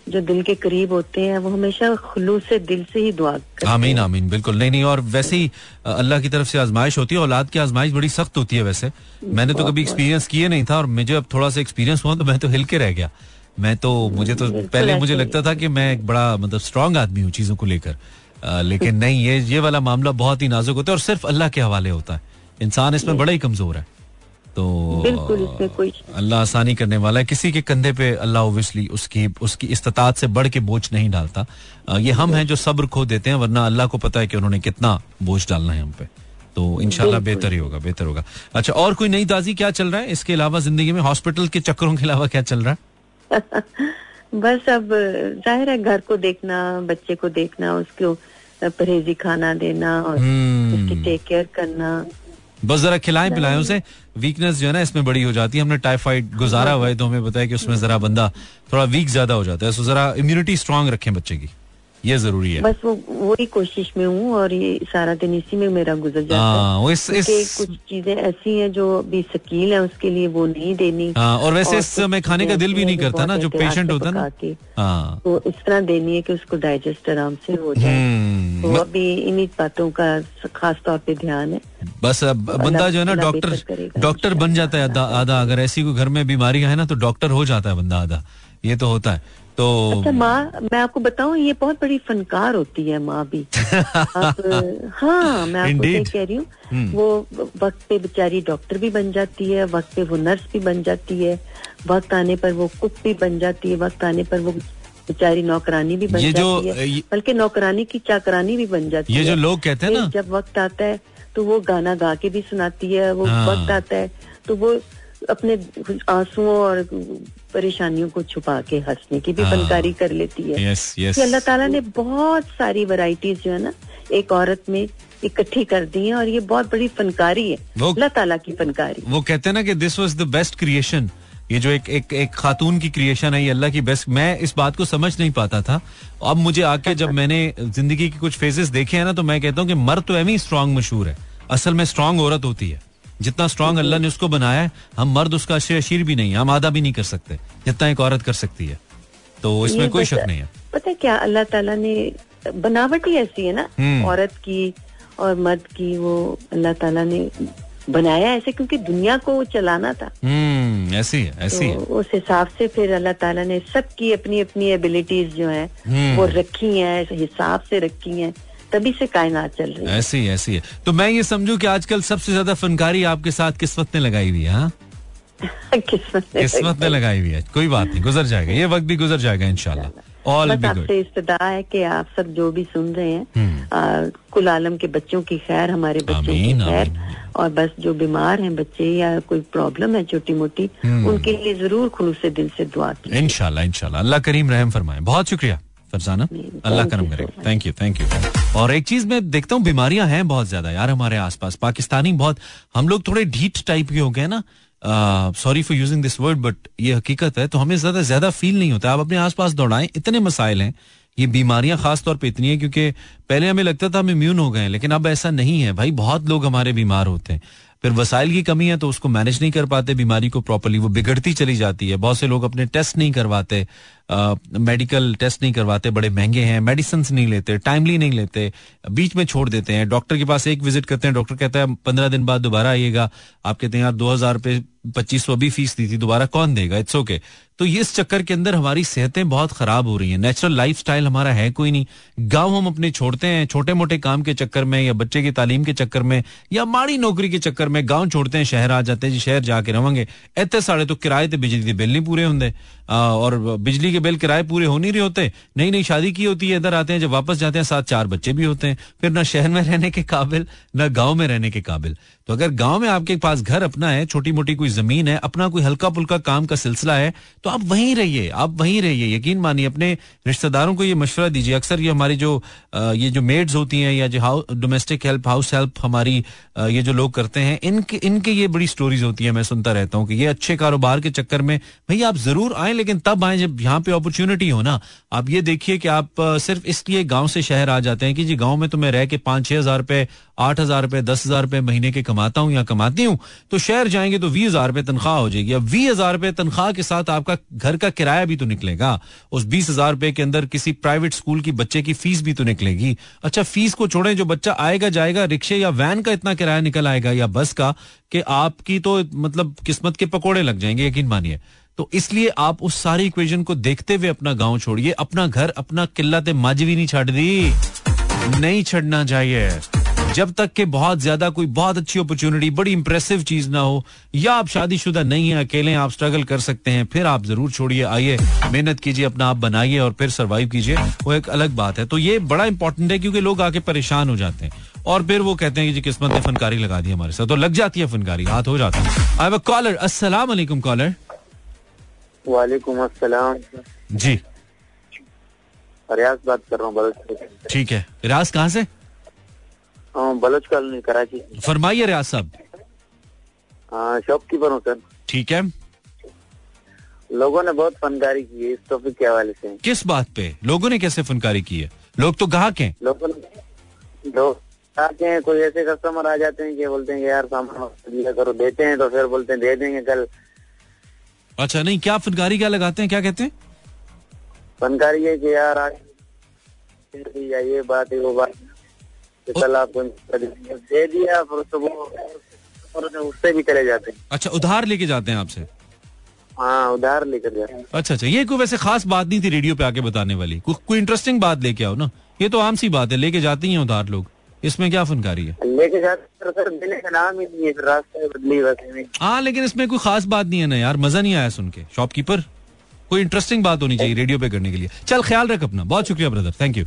जो दिल के करीब होते हैं वो हमेशा खुलूस से दिल से ही दुआ करते आमीन आमीन बिल्कुल। नहीं नहीं और वैसे ही अल्लाह की तरफ़ से आजमाइश होती है औलाद की आजमाइश बड़ी सख्त होती है वैसे। मैंने तो कभी एक्सपीरियंस किए नहीं था और मुझे अब थोड़ा सा एक्सपीरियंस हुआ तो मैं तो हिल के रह गया। मैं तो मुझे तो पहले मुझे लगता था कि मैं एक बड़ा मतलब स्ट्रांग आदमी हूँ चीज़ों को लेकर। लेकिन नहीं ये ये वाला मामला बहुत ही नाजुक होता है और सिर्फ़ अल्लाह के हवाले होता है। इंसान इसमें बड़ा ही कमज़ोर है। तो कोई अल्लाह आसानी करने वाला है। किसी के कंधे पे अल्लाह ओबियसली उसकी उसकी इस्तात से बढ़ के बोझ नहीं डालता। ये हम हैं जो सब्र खो देते हैं वरना अल्लाह को पता है कि उन्होंने कितना बोझ डालना है हम पे। तो इनशाला बेहतर ही होगा बेहतर होगा। अच्छा और कोई नई ताजी क्या चल रहा है? इसके अलावा ज़िंदगी में हॉस्पिटल के चक्करों के अलावा क्या चल रहा है? बस अब ज़ाहिर है घर को देखना बच्चे को देखना उसको परहेजी खाना देना और हम्म। उसकी टेक केयर करना। बस जरा खिलाएँ पिलाएँ उसे। वीकनेस जो है ना इसमें बड़ी हो जाती है। हमने टाइफाइड गुजारा हुआ है तो हमें बताया कि उसमें जरा बंदा थोड़ा वीक ज़्यादा हो जाता है। सो जरा इम्यूनिटी स्ट्रांग रखें बच्चे की। ये ज़रूरी है बस वो वही कोशिश में हूँ और ये सारा दिन इसी में मेरा गुजर जाता है हाँ, इस, इस... कुछ चीज़ें ऐसी हैं जो भी शकील है उसके लिए वो नहीं देनी आ, और वैसे और इस समय खाने का दिल भी नहीं करता ना जो पेशेंट होता है ना। तो इस तरह देनी है कि उसको डाइजेस्ट आराम से हो जाए तो अभी इन्हीं बातों का खास तौर पे ध्यान है बस अब बंदा जो है ना डॉक्टर डॉक्टर बन जाता है आधा अगर ऐसी कोई घर में बीमारी है ना तो डॉक्टर हो जाता है बंदा आधा ये तो होता है तो अच्छा माँ मैं आपको बताऊँ ये बहुत बड़ी फनकार होती है माँ भी। आप हाँ मैं आपको ये कह रही हूँ। हम्म। वो वक्त पे बेचारी डॉक्टर भी बन जाती है वक्त पे वो नर्स भी बन जाती है वक्त आने पर वो कुक भी बन जाती है वक्त आने पर वो बेचारी नौकरानी भी बन ये जाती है बल्कि नौकरानी की चाकरानी भी बन जाती है ये जो लोग कहते हैं ना। जब वक्त आता है तो वो गाना गा के भी सुनाती है वो हाँ। वक्त आता है तो वो अपने आंसुओं और परेशानियों को छुपा के हंसने की भी हाँ, फनकारी कर लेती है। Yes, yes. अल्लाह ताला ने बहुत सारी वैरायटीज जो है ना एक औरत में इकट्ठी कर दी है और ये बहुत बड़ी फनकारी है। अल्लाह ताला की फनकारी। वो कहते हैं ना कि this was the best creation ये जो एक एक एक खातून की क्रिएशन है ये अल्लाह की बेस्ट मैं इस बात को समझ नहीं पाता था। अब मुझे आके जब मैंने ज़िंदगी के कुछ फेजेस देखे हैं ना तो मैं कहता हूँ कि मर्द तो एम स्ट्रांग मशहूर है। असल में स्ट्रांग औरत होती है। जितना स्ट्रांग अल्लाह ने उसको बनाया है हम मर्द उसका अशर भी नहीं हम आधा भी नहीं कर सकते जितना एक औरत कर सकती है। तो इसमें कोई शक नहीं है। पता है क्या अल्लाह ताला ने बनावट ही ऐसी है ना हम्म। औरत की और मर्द की वो अल्लाह ताला ने बनाया ऐसे क्योंकि दुनिया को चलाना था। हम्म, ऐसी है ऐसी तो उस हिसाब से फिर अल्लाह ताला ने सबकी अपनी अपनी एबिलिटीज जो है हम्म। वो रखी हैं हिसाब से रखी हैं। तभी से कायनात चल रही है। ऐसी ऐसी है। तो मैं ये समझू कि आजकल सबसे ज़्यादा फनकारी आपके साथ किस्मत ने लगाई हुई है हाँ? किस्मत ने लगाई। हुई है। कोई बात नहीं गुजर जाएगा। ये वक्त भी गुजर जाएगा इनशाला ऑल आपसे इस्तदा है कि आप सब जो भी सुन रहे हैं हम्म। कुल आलम के बच्चों की खैर हमारे बच्चों की खैर। और बस जो बीमार हैं बच्चे या कोई प्रॉब्लम है छोटी मोटी हम्म। उनके लिए ज़रूर खुलूस दिल से दुआ की इनशाला इनशाला अल्लाह करीम रहम फरमाए। बहुत शुक्रिया फरजाना। अल्लाह करम करे। थैंक यू थैंक यू और एक चीज़ मैं देखता हूँ, बीमारियाँ हैं बहुत ज़्यादा यार हमारे आसपास। पाकिस्तानी बहुत, हम लोग थोड़े ढीठ टाइप के हो गए ना। Sorry for using this word but ये हकीकत है तो हमें ज़्यादा ज़्यादा फील नहीं होता। आप अपने आसपास दौड़ाएँ, इतने मसाइल हैं। ये बीमारियाँ खास तौर पे इतनी है, क्योंकि पहले हमें लगता था हम इम्यून हो गए लेकिन अब ऐसा नहीं है। भाई, बहुत लोग हमारे बीमार होते हैं। फिर वसाइल की कमी है तो उसको मैनेज नहीं कर पाते, बीमारी को प्रॉपरली वो बिगड़ती चली जाती है। बहुत से लोग अपने टेस्ट नहीं करवाते। मेडिकल टेस्ट नहीं करवाते, बड़े महँगे हैं मेडिसिन नहीं लेते टाइमली नहीं लेते, बीच में छोड़ देते हैं। डॉक्टर के पास एक विज़िट करते हैं डॉक्टर कहता है, पंद्रह दिन बाद दोबारा आइएगा। आप कहते हैं, यार, दो हज़ार रुपये, पच्चीस सौ भी फ़ीस दी थी, दोबारा कौन देगा? इट्स ओके तो ये इस चक्कर के अंदर हमारी सेहतें बहुत खराब हो रही हैं। नेचुरल लाइफ हमारा है कोई नहीं। गाँव हम अपने छोड़ते हैं छोटे मोटे काम के चक्कर में, या बच्चे की तालीम के चक्कर में, या माड़ी नौकरी के चक्कर में गाँव छोड़ते हैं, शहर आ जाते हैं, जी, शहर जाके रहेंगे इतने साढ़े तो किराए थे बिजली के बिल नहीं पूरे होंगे। और बिजली के बिल किराए पूरे हो नहीं रहे होते नई नई शादी की होती है, इधर आते हैं, जब वापस जाते हैं साथ चार बच्चे भी होते हैं, फिर ना शहर में रहने के काबिल, ना गाँव में रहने के काबिल। तो अगर गाँव में आपके पास घर अपना है छोटी मोटी कोई ज़मीन है, अपना कोई हल्का फुल्का काम का सिलसिला है तो आप वहीं रहिए, आप वहीं रहिए, यकीन मानिए, अपने रिश्तेदारों को ये मशवरा दीजिए। अक्सर ये हमारी जो ये जो मेड्स होती हैं, या जो डोमेस्टिक हेल्प हाउस हेल्प हमारी ये जो लोग करते हैं, इनके इनके ये बड़ी स्टोरीज होती है, मैं सुनता रहता हूँ कि ये अच्छे कारोबार के चक्कर में भाई आप ज़रूर आए लेकिन तब आए जब यहाँ पे अपॉर्चुनिटी हो ना, आप ये देखिए कि आप सिर्फ़ इसलिए गाँव से शहर आ जाते हैं कि जी गाँव में तो मैं रह के पाँच छह हज़ार रुपए, आठ हज़ार रुपए, दस हज़ार रुपए महीने के कमाता हूँ या कमाती हूँ तो शहर जाएँगे तो बीस हज़ार रुपए तनख्वाह हो जाएगी। अब बीस हज़ार रुपए तनख्वाह के साथ आपका घर का किराया भी तो निकलेगा, उस बीस हज़ार रुपए के अंदर किसी प्राइवेट स्कूल की बच्चे की फ़ीस भी तो निकलेगी। अच्छा फ़ीस को छोड़े, जो बच्चा आएगा, जाएगा, रिक्शे या वैन का इतना किराया निकल आएगा या बस का, कि आपकी तो मतलब किस्मत के पकौड़े लग जाएँगे, यकीन मानिए। तो इसलिए आप उस सारी इक्वेशन को देखते हुए अपना गाँव छोड़िए, अपना घर, अपना किला ते माजवी नहीं छड़ दी। नहीं छड़ना चाहिए। जब तक के बहुत ज़्यादा कोई बहुत अच्छी अपॉर्चुनिटी बड़ी इंप्रेसिव चीज़ ना हो, या आप शादीशुदा नहीं है, अकेले आप स्ट्रगल कर सकते हैं, फिर आप ज़रूर छोड़िए, आइए, मेहनत कीजिए, अपना आप बनाइए और फिर सरवाइव कीजिए, वो एक अलग बात है। तो ये बड़ा इंपॉर्टेंट है क्योंकि लोग आके परेशान हो जाते हैं। और फिर वो कहते हैं कि जी, किस्मत ने फनकारी लगा दी हमारे साथ तो लग जाती है फनकारी, हाथ हो जाता है। आई कॉलर वालेकुम कॉलर वालेकुम अस्सलाम। जी। रियाज बात कर रहा हूँ बलोच ठीक है। रियाज कहाँ से? हाँ, बलोच कॉलोनी कराची फरमाइए रियाज साहब। शॉपकीपर हूँ सर ठीक है। लोगों ने बहुत फनकारी की है इस टॉपिक के हवाले से। किस बात पे? लोगों ने कैसे फनकारी की है? लोग तो ग्राहक हैं? लोगों ने लोग आते हैं? कोई ऐसे कस्टमर आ जाते हैं कि बोलते हैं कि यार सामान दिया करो देते हैं तो फिर बोलते हैं दे देंगे कल। अच्छा नहीं क्या फनकारी क्या लगाते हैं? क्या कहते हैं? फनकारी है कि यार आज ये बात है वो बात कल आपको दे दिया फिर तो वो उससे भी चले जाते हैं। अच्छा उधार लेके जाते हैं आपसे? हाँ उधार लेकर जाते हैं। अच्छा अच्छा ये कोई वैसे खास बात नहीं थी रेडियो पे आके बताने वाली। कोई इंटरेस्टिंग बात लेके आओ ना। ये तो आम सी बात है लेके जाते हैं उधार लोग। इसमें क्या फनकारी है? हाँ लेकिन इसमें कोई खास बात नहीं है ना यार मज़ा नहीं आया सुन के। शॉपकीपर कोई इंटरेस्टिंग बात होनी चाहिए रेडियो पे करने के लिए। चल ख्याल रख अपना बहुत शुक्रिया ब्रदर थैंक यू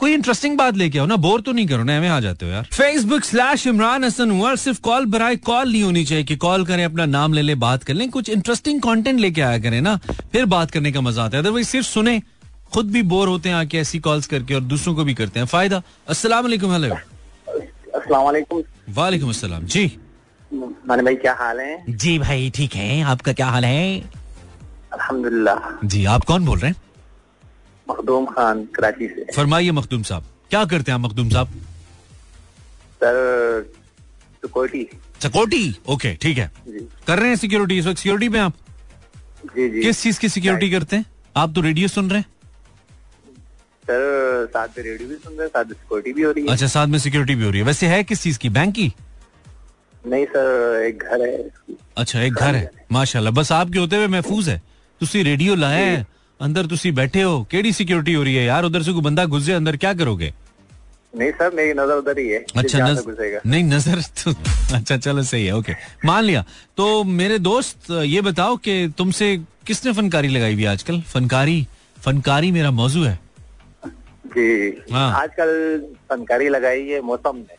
कोई इंटरेस्टिंग बात लेके आओ ना बोर तो नहीं करो ना हमें आ जाते हो यार। फेसबुक स्लैश इमरान हसन हुआ सिर्फ़ कॉल बराए कॉल नहीं होनी चाहिए कि कॉल करें अपना नाम ले ले बात कर लें कुछ इंटरेस्टिंग कंटेंट लेके आया करें ना फिर बात करने का मज़ा आता है। अदरवाइज़ सिर्फ़ सुने खुद भी बोर होते हैं आके ऐसी कॉल्स करके और दूसरों को भी करते हैं। फ़ायदा। अस्सलाम वालेकुम हेलो अस्सलाम वालेकुम। वालेकुम अस्सलाम। जी। माने भाई क्या हाल है? जी भाई ठीक है। आपका क्या हाल है? अल्हम्दुलिल्लाह। जी आप कौन बोल रहे हैं? मखदूम खान कराची से। फरमाइए मखदूम साहब। क्या करते हैं आप मखदूम साहब? Sir security. सिक्योरिटी? ओके ठीक है। जी। कर रहे हैं सिक्योरिटी? इस वक्त सिक्योरिटी में आप? जी जी। किस चीज़ की सिक्योरिटी करते हैं? आप तो रेडियो सुन रहे हैं। सर साथ में रेडियो भी सुन रहे हैं साथ में सिक्योरिटी भी हो रही है अच्छा साथ में सिक्योरिटी भी हो रही है वैसे है किस चीज की बैंक की नहीं सर एक घर है अच्छा एक घर है माशाल्लाह बस आपके होते हुए महफूज है ਤੁਸੀਂ रेडियो लाया है अंदर ਤੁਸੀਂ बैठे हो केड़ी सिक्योरिटी हो रही है यार उधर से कोई बंदा घुस जाए अंदर क्या करोगे नहीं सर मेरी नजर उधर ही है अच्छा जहाँ नज... तक घुसेगा नहीं नजर तो अच्छा चलो सही है ओके मान लिया तो मेरे दोस्त ये बताओ कि तुमसे किसने फनकारी लगाई हुई है आजकल फनकारी फनकारी मेरा मौजू है जी हाँ। आजकल फनकारी लगाई है मौसम ने।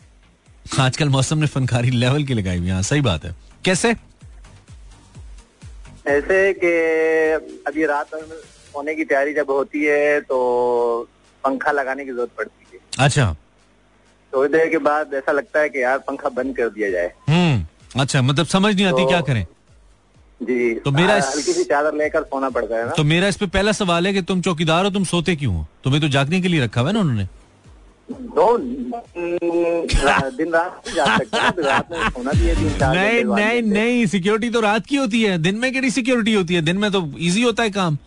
आजकल मौसम ने फनकारी लेवल की लगाई हुई हाँ, सही बात है। कैसे? ऐसे कि अभी रात होने की तैयारी जब होती है तो पंखा लगाने की ज़रूरत पड़ती है। अच्छा। थोड़ी देर के बाद ऐसा लगता है कि यार पंखा बंद कर दिया जाए। हम्म अच्छा मतलब समझ नहीं आती तो- क्या करें। जी। तो मेरा आ, इस- हल्की सी चादर लेकर सोना पड़ता है ना? तो मेरा इस पे पहला सवाल है कि तुम चौकीदार हो तुम सोते क्यों हो? तुम्हें तो जागने के लिए रखा हुआ है ना उन्होंने? दो दिन रात भी जा सकते हैं तो रात में सोना भी है तीन चार नहीं नहीं नहीं सिक्योरिटी तो रात की होती है दिन में केड़ी सिक्योरिटी होती है? दिन में तो इजी होता है काम।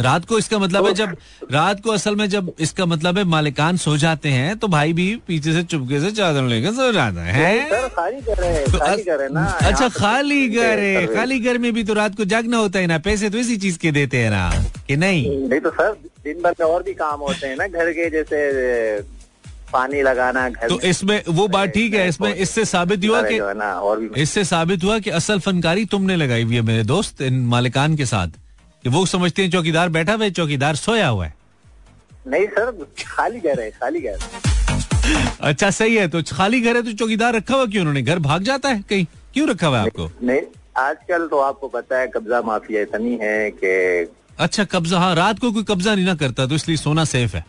रात को इसका मतलब है जब रात को असल में जब इसका मतलब है मालिकान सो जाते हैं तो भाई भी पीछे से चुपके से चादर लेकर सो जाता है। सर खाली कर तो खाली कर रहे ना अच्छा खाली घर है। खाली घर में भी तो रात को जागना होता है ना पैसे तो इसी चीज़ के देते हैं ना कि नहीं? नहीं तो सर दिन भर में और भी काम होते हैं ना घर के जैसे पानी लगाना घर तो इसमें वो बात ठीक है इसमें इससे साबित हुआ कि इससे साबित हुआ कि असल फनकारी तुमने लगाई हुई है मेरे दोस्त इन मालिकान के साथ। कि वो समझते हैं चौकीदार बैठा हुआ है चौकीदार सोया हुआ है। नहीं सर खाली घर है खाली घर। अच्छा सही है तो खाली घर है तो चौकीदार रखा हुआ क्यों? उन्होंने घर भाग जाता है कहीं? क्यों रखा हुआ है आपको? नहीं आजकल तो आपको पता है कब्जा माफिया इतनी है कि अच्छा कब्जा हाँ रात को कोई कब्जा नहीं ना करता तो इसलिए सोना सेफ़ है।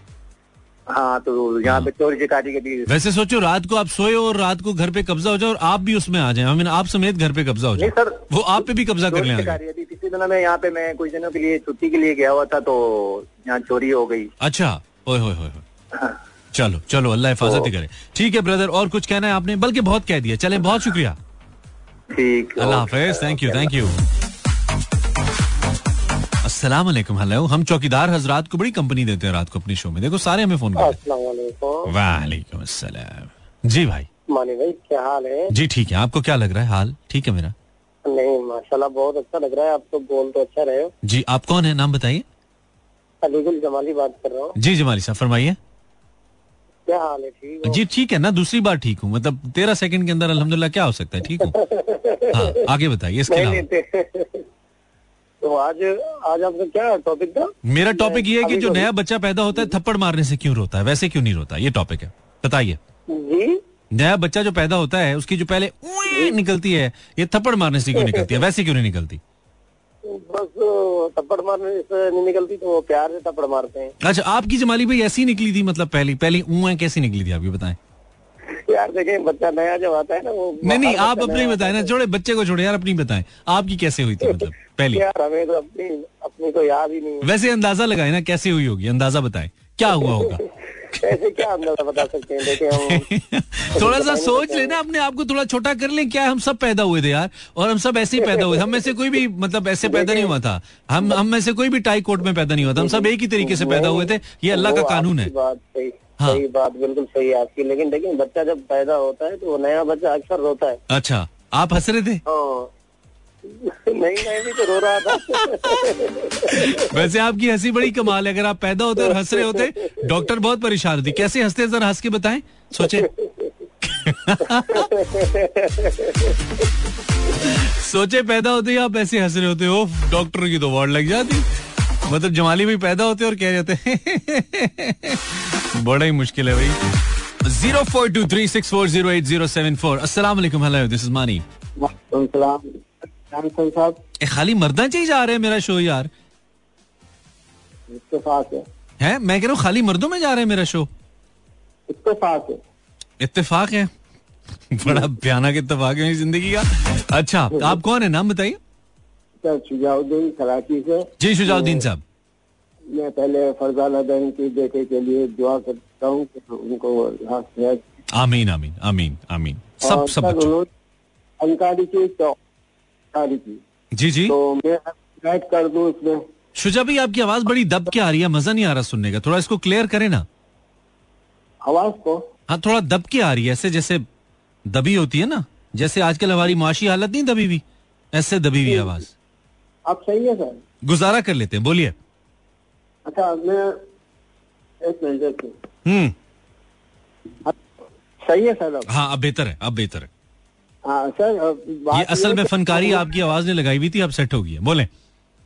हाँ तो यहाँ पे चोरी चिकारी के भी वैसे सोचो रात को आप सोए और रात को घर पे कब्जा हो जाए और आप भी उसमें आ जाए। आई मीन आप समेत घर पे कब्जा हो जाए। सर वो आप पे भी कब्जा कर ले अभी पिछले दिनों में यहाँ पे मैं कुछ दिनों के लिए छुट्टी के लिए गया हुआ था तो यहाँ चोरी हो गई। अच्छा ओए होए होए होए। चलो चलो अल्लाह हिफाजत ही करे। ठीक है ब्रदर और कुछ कहना है आपने? बल्कि बहुत कह दिया। चले बहुत शुक्रिया। ठीक अल्लाह हाफिज थैंक यू थैंक यू अस्सलाम वालेकुम हेलो हम चौकीदार हजरात को बड़ी कंपनी देते हैं रात को अपनी शो में। देखो सारे हमें फ़ोन अस्सलाम वालेकुम अस्सलाम। जी भाई। मानी भाई क्या हाल है? जी ठीक है। आपको क्या लग रहा है हाल? ठीक है मेरा? नहीं माशाल्लाह बहुत अच्छा लग रहा है। आप तो बोल तो अच्छा रहे हो। जी आप कौन है? नाम बताइए। अलीगुल जमाली बात कर रहा हूँ। जी जमाली साहब फरमाइए। क्या हाल है? ठीक जी ठीक है ना दूसरी बार ठीक हूँ। मतलब तेरह सेकंड के अंदर अल्हम्दुलिल्लाह क्या हो सकता है? ठीक हूँ। हाँ आगे बताइए इसके अलावा। नहीं तो आज आज आपका क्या टॉपिक था? मेरा टॉपिक ये है कि जो नया बच्चा पैदा होता है थप्पड़ मारने से क्यों रोता है? वैसे क्यों नहीं रोता? ये टॉपिक है। बताइए। जी। नया बच्चा जो पैदा होता है उसकी जो पहले निकलती है ये थप्पड़ मारने से क्यों निकलती है? वैसे क्यों नहीं निकलती? बस थप्पड़ मारने से नहीं निकलती तो वो प्यार से थप्पड़ मारते हैं। अच्छा आपकी जमाली भाई ऐसी निकली थी मतलब पहली पहली ऊँ कैसी निकली थी आप ये बताएँ? यार देखें बच्चा नया जब आता है ना वो नहीं नहीं आप अपनी नया ना छोड़े बच्चे को छोड़े यार अपनी बताएँ। आपकी कैसे हुई थी मतलब पहले? यार हमें तो अपनी अपनी तो याद ही नहीं वैसे अंदाज़ा लगाए ना कैसे हुई होगी? अंदाज़ा बताएँ क्या हुआ होगा? ऐसे क्या अंदाज़ा बता सकते हैं? देखें हम थोड़ा सा सोच लेना अपने आप को थोड़ा छोटा कर ले क्या हम सब पैदा हुए थे यार? और हम सब ऐसे ही पैदा हुए। हम में से कोई भी मतलब ऐसे पैदा नहीं हुआ था। हम हम में से कोई भी टाई कोट में पैदा नहीं हुआ था। हम सब एक ही तरीके से पैदा हुए थे। ये अल्लाह का कानून है। हाँ। सही बात बिल्कुल सही है आपकी। लेकिन देखिए बच्चा जब पैदा होता है तो वो नया बच्चा अक्सर रोता है। अच्छा आप हंस रहे थे? हाँ। नहीं मैं भी तो रो रहा था। वैसे आपकी हँसी बड़ी कमाल है। अगर आप पैदा होते और हंस रहे होते डॉक्टर बहुत परेशान होती कैसे हँसते जरा हंस के बताएँ? सोचे। सोचे पैदा होते ही आप ऐसे हंस रहे होते हो। डॉक्टर की तो वार्ड लग जाती। मतलब जमाली भी पैदा होते और कह जाते हैं। बड़ा ही मुश्किल है भाई। Zero four two three six four zero eight zero seven four. अस्सलाम हेलो दिस इज़ मानी साहब खाली मर्दा चाहिए जा रहे हैं मेरा शो यार। इत्तेफाक है। है? मैं कह रहा हूँ खाली मर्दों में जा रहे हैं मेरा शो। इत्तेफाक है। इत्तेफाक है? बड़ा भयानक इत्तेफाक है ज़िंदगी का। अच्छा आप कौन है? नाम बताइए। शुजाउद्दीन कराची से। जी शुजाउद्दीन साहब। मैं पहले फरजाना बहन के बेटे के लिए दुआ करता हूँ उनको आमीन आमीन आमीन आमीन। सब सब अंकारी की तो की। जी जी। तो मैं कर दूँ इसमें। शुजा भाई आपकी आवाज़ बड़ी दब के आ रही है मज़ा नहीं आ रहा सुनने का। थोड़ा इसको क्लियर करें ना। आवाज़ को? हाँ थोड़ा दब के आ रही है ऐसे जैसे दबी होती है ना। जैसे आजकल हमारी मुआशी हालत नहीं दबी हुई ऐसे दबी हुई आवाज़। आप सही है सर। गुजारा कर लेते हैं बोलिए। अच्छा मैं एक मिनट हम्म। सही है सर अब। हाँ अब बेहतर है अब बेहतर है। हाँ सर ये असल में फनकारी आपकी आवाज़ ने लगाई हुई थी अब सेट हो गई है। बोले।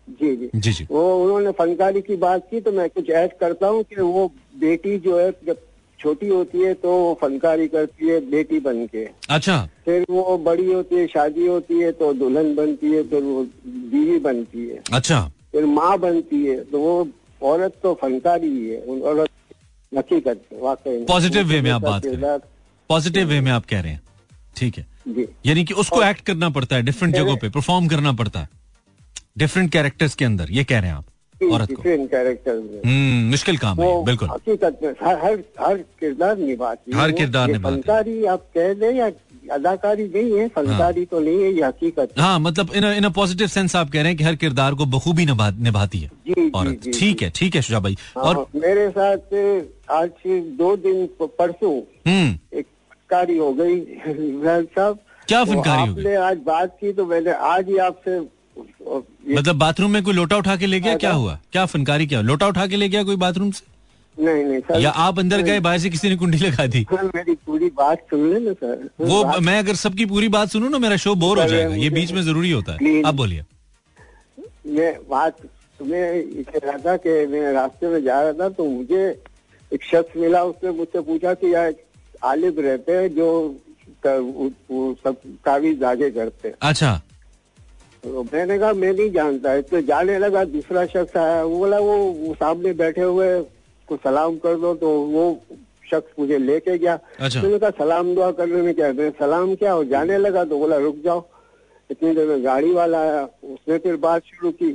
जी जी। जी जी। वो उन्होंने फनकारी की बात की तो मैं कुछ ऐड करता हूँ कि वो बेटी जो है जब छोटी होती है तो फनकारी करती है बेटी बन के अच्छा। फिर वो बड़ी होती है शादी होती है तो दुल्हन बनती है फिर वो बीवी बनती है। अच्छा। फिर माँ बनती है तो वो औरत तो फनकारी ही है औरत हकीकत वाकई पॉजिटिव वे में आप बात करें। पॉजिटिव वे में आप कह रहे हैं। ठीक है। जी। यानी कि उसको एक्ट करना पड़ता है डिफरेंट जगहों पे परफॉर्म करना पड़ता है। डिफरेंट कैरेक्टर्स के अंदर ये कह रहे हैं आप। औरत को। कैरेक्टर हम्म मुश्किल काम है बिल्कुल। हकीकत में हर हर किरदार निभाती हर किरदार निभाती आप कह दें या अदाकारी नहीं है फनकारी हाँ। तो नहीं है ये हकीकत हाँ। मतलब इन इन पॉजिटिव सेंस आप कह रहे हैं कि हर किरदार को बखूबी निभाती है जी औरत। ठीक है ठीक है शुजा भाई। हाँ, और मेरे साथ आज दो दिन परसों हम्म। एक फनकारी हो गई। साहब क्या फनकारी हो गई? आज बात की तो मैंने आज ही आपसे मतलब बाथरूम में कोई लोटा उठा के ले गया? क्या हुआ? क्या फनकारी क्या? लोटा उठा के ले गया कोई बाथरूम से? नहीं नहीं सर। या आप अंदर गए बाहर से किसी ने कुंडी लगा दी? मेरी पूरी बात सुन ले ना सर। वो मैं अगर सबकी पूरी बात सुनू ना मेरा शो बोर हो जाएगा। ये बीच में ज़रूरी होता है। आप बोलिए। मैं बात तुम्हें इसे रहा था कि मैं रास्ते में जा रहा था तो मुझे एक शख्स मिला उसने मुझसे पूछा कि यार आलिब रहते हैं जो सब कागज़ आगे करते अच्छा। तो मैंने कहा मैं नहीं जानता। तो जाने लगा दूसरा शख्स आया। वो बोला वो, वो सामने बैठे हुए को सलाम कर दो। तो वो शख्स मुझे लेके गया। अच्छा। मैंने कहा सलाम दुआ करने में क्या सलाम क्या? हो जाने लगा तो बोला रुक जाओ इतनी देर में गाड़ी वाला आया। उसने फिर बात शुरू की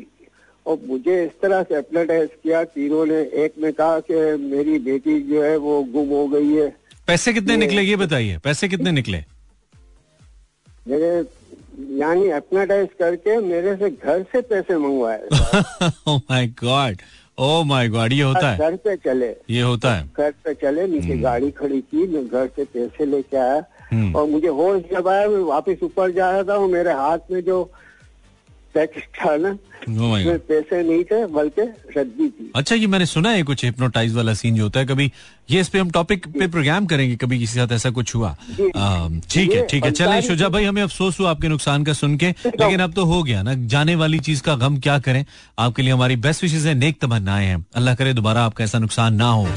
और मुझे इस तरह से एप्लेटाइज किया तीनों ने एक ने कहा कि मेरी बेटी जो है वो गुम हो गई है। पैसे कितने निकले ये बताइए पैसे कितने निकले? मेरे यानी एपनाटाइज करके मेरे से घर से पैसे मंगवाए। My god oh my god ये होता है। घर पे चले। ये होता है। घर पे चले नीचे हम्म। गाड़ी खड़ी की मैं घर से पैसे लेके आया। हम्म। और मुझे होश जब आया मैं वापस ऊपर जा रहा था मेरे हाथ में जो था ना oh पैसे नहीं थे बल्कि रद्दी थी। अच्छा ये मैंने सुना है कुछ हिप्नोटाइज वाला सीन जो होता है कभी ये इस पे हम टॉपिक पे प्रोग्राम करेंगे कभी किसी साथ ऐसा कुछ हुआ? ठीक है ठीक है। चले शुजा भाई हमें अफसोस हुआ आपके नुकसान का सुन के लेकिन अब तो हो गया ना। जाने वाली चीज़ का गम क्या करें? आपके लिए हमारी बेस्ट विशेष है नेक तमन्नाएँ हैं। अल्लाह करे दोबारा आपका ऐसा नुकसान ना हो।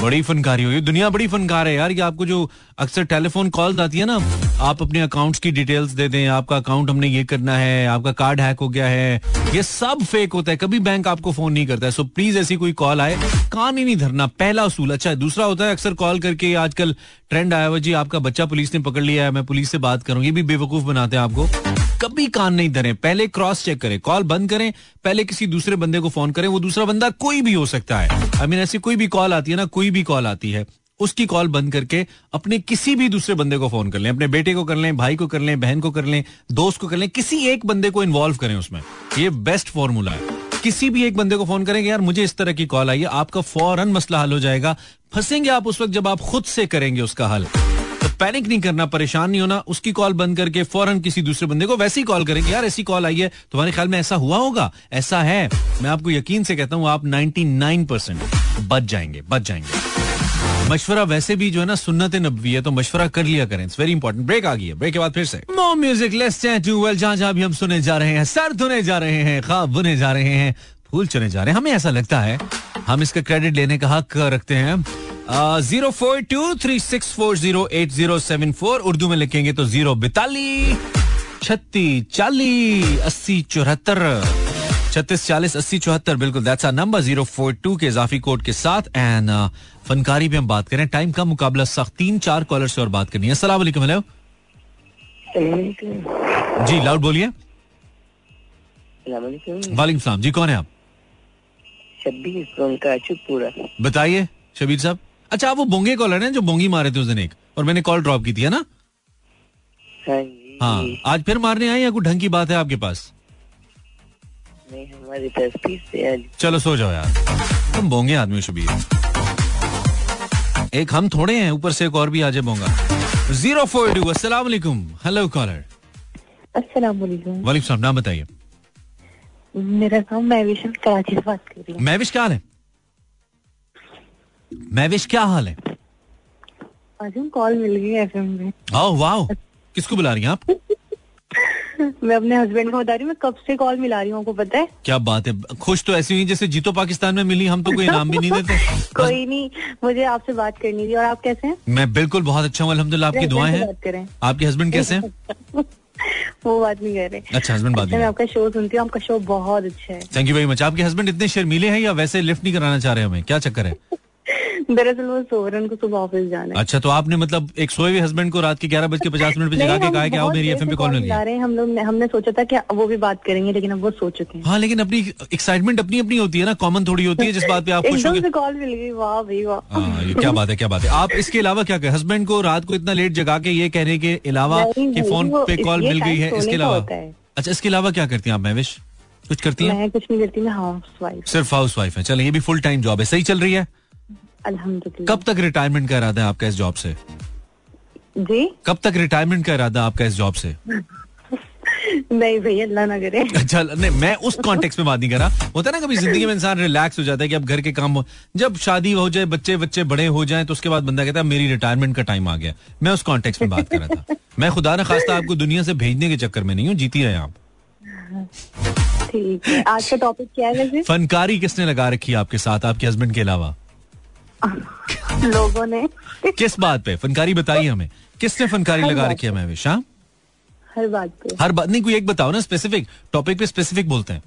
बड़ी फनकारी हुई दुनिया बड़ी फनकार है यार, ये आपको जो अक्सर टेलीफोन कॉल आती है ना, आप अपने अकाउंट्स की डिटेल्स दे दें, आपका अकाउंट हमने ये करना है, आपका कार्ड हैक हो गया है, ये सब फेक होता है, कभी बैंक आपको फ़ोन नहीं करता है। सो प्लीज़ ऐसी कोई कॉल आए, कान ही नहीं धरना, पहला उसूल अच्छा है दूसरा होता है अक्सर कॉल करके आजकल ट्रेंड आया हुआ, जी आपका बच्चा पुलिस ने पकड़ लिया है, मैं पुलिस से बात करूँ, ये भी बेवकूफ़ बनाते हैं आपको। कभी कान नहीं धरे, पहले क्रॉस चेक करें कॉल बंद करें, पहले किसी दूसरे बंदे को फ़ोन करें, वो दूसरा बंदा कोई भी हो सकता है। आई मीन ऐसी कोई भी कॉल आती है ना, कोई भी कॉल आती है, उसकी कॉल बंद करके अपने किसी भी दूसरे बंदे को फ़ोन कर लें, अपने बेटे को कर लें, भाई को कर लें, बहन को कर लें, दोस्त को कर लें, किसी एक बंदे को इन्वॉल्व करें उसमें। ये बेस्ट फॉर्मूला है। किसी भी एक बंदे को फ़ोन करेंगे यार, मुझे इस तरह की कॉल आई है, आपका फ़ौरन मसला हल हो जाएगा। फंसेंगे आप उस वक्त जब आप खुद से करेंगे उसका हल। पैनिक नहीं करना, परेशान नहीं होना, उसकी कॉल बंद करके फ़ौरन किसी दूसरे बंदे को वैसे ही कॉल करेंगे, यार, ऐसी कॉल आई है, तुम्हारे ख्याल में ऐसा हुआ होगा? ऐसा है। मैं आपको यकीन से कहता हूँ, आप 99 परसेंट बच जाएँगे बच जाएँगे। मशवरा वैसे भी जो है ना, सुन्नत नबी है तो मशवरा कर लिया करें। इट्स वेरी इंपॉर्टेंट ब्रेक आ गई है ब्रेक के बाद फिर से। मो म्यूज़िक लेट्स टू वेल जहाँ जहाँ भी हम सुने जा रहे हैं, सर धुने जा रहे हैं खाब बुने जा रहे हैं, फूल चुने जा रहे हैं। हमें ऐसा लगता है, हम इसका क्रेडिट लेने का हक रखते हैं। Zero four two three six four zero eight zero seven four Urdu में लिखेंगे तो ज़ीरो बिताली छत्तीस चालीस अस्सी चौहत्तर। छत्तीस चालीस अस्सी चौहत्तर बिल्कुल that's our number zero four two के इजाफी कोड के साथ। एंड फनकारी पे हम बात करें टाइम का मुकाबला सख्त तीन चार कॉलर से और बात करनी है। असला हेलो जी लाउड बोलिए। वालेकुम। सलाम जी कौन है आप? शब्बीर बताइए शबीर साहब। अच्छा आप वो बोंगे कॉलर हैं जो बोंगी मारे थे उस दिन एक और मैंने कॉल ड्रॉप की थी है ना? हाँ हाँ आज फिर मारने आए या कोई ढंग की बात है आपके पास? नहीं हमारी तस्वीर से चलो सो जाओ यार। तुम बोंगे आदमी हो। शबीर एक हम थोड़े हैं ऊपर से एक और भी आ जाए बोंगा। ज़ीरो फोर टू अस्सलाम हेलो कॉलर अस्सलाम वालेकुम। नाम बताइए। मेरा नाम महविश कराची से बात कर रही हूँ। महविश क्या है? महविश क्या हाल है? कॉल मिल गई एफएम में। वाओ। किसको बुला रही हैं आप? मैं अपने हस्बैंड को बता रही हूँ मैं कब से कॉल मिला रही हूँ आपको पता है? क्या बात है। खुश तो ऐसी हुई जैसे जीतो पाकिस्तान में मिली हम तो कोई इनाम भी नहीं देते। कोई नहीं मुझे आपसे बात करनी थी और आप कैसे हैं? मैं बिल्कुल बहुत अच्छा हूँ अलहमदुल्ला आपकी दुआएँ हैं। आपके हस्बैंड कैसे हैं? वो बात नहीं कर रहे। अच्छा हस्बैंड बात मैं आपका शो सुनती हूँ आपका शो बहुत अच्छा है। थैंक यू वेरी मच आपके हस्बैंड इतने शर्मीले हैं या वैसे लिफ्ट नहीं कराना चाह रहे हमें? क्या चक्कर है? दरअसल वो सो रहे उनको सुबह ऑफ़िस जाना है। अच्छा तो आपने मतलब एक सोए हुए हस्बैंड को रात के ग्यारह बज के पचास मिनट पे जगा के कहा कि आओ मेरी देर एफ़ से पे कॉल मिला रहे हम लोग हमने सोचा था कि वो भी बात करेंगे लेकिन अब वो सो चुके हैं। हाँ लेकिन अपनी एक्साइटमेंट अपनी अपनी होती है ना कॉमन थोड़ी होती है जिस बात पे आप खुश एकदम होंगे। कॉल मिल गई वाह भाई वाह। हाँ ये क्या बात है क्या बात है। आप इसके अलावा क्या हस्बैंड को रात को इतना लेट जगा के ये कहने के अलावा कि फ़ोन पे कॉल मिल गई है इसके अलावा? अच्छा इसके अलावा क्या करती हैं आप महविश कुछ करती हैं? मैं कुछ नहीं करती मैं हाउस वाइफ सिर्फ़ हाउस वाइफ है। चले ये भी फुल टाइम जॉब है। सही चल रही है? अल्हम्दुलिल्लाह। कब तक रिटायरमेंट का इरादा है आपका इस जॉब से? जी? कब तक रिटायरमेंट का इरादा है आपका इस जॉब से? नहीं भैया अल्लाह ना करे। अच्छा नहीं मैं उस कॉन्टेक्स्ट में बात नहीं कर रहा। होता है ना कभी ज़िंदगी में इंसान रिलैक्स हो जाता है कि अब घर के काम हो जब शादी हो जाए बच्चे बच्चे बड़े हो जाएँ तो उसके बाद बंदा कहता है मेरी रिटायरमेंट का टाइम आ गया। मैं उस कॉन्टेक्स्ट में बात कर रहा था। मैं खुदा न खास्ता आपको दुनिया से भेजने के चक्कर में नहीं हूँ जीती रहे आप। ठीक है। आज का टॉपिक क्या है फनकारी किसने लगा रखी है आपके साथ आपके हस्बैंड के अलावा? लोगों ने। किस बात पे? फनकारी बताइए हमें। किसने फनकारी लगा रखी है महविश हाँ? हर बात पे। हर बात नहीं कोई एक बताओ ना स्पेसिफिक टॉपिक पे स्पेसिफिक बोलते हैं।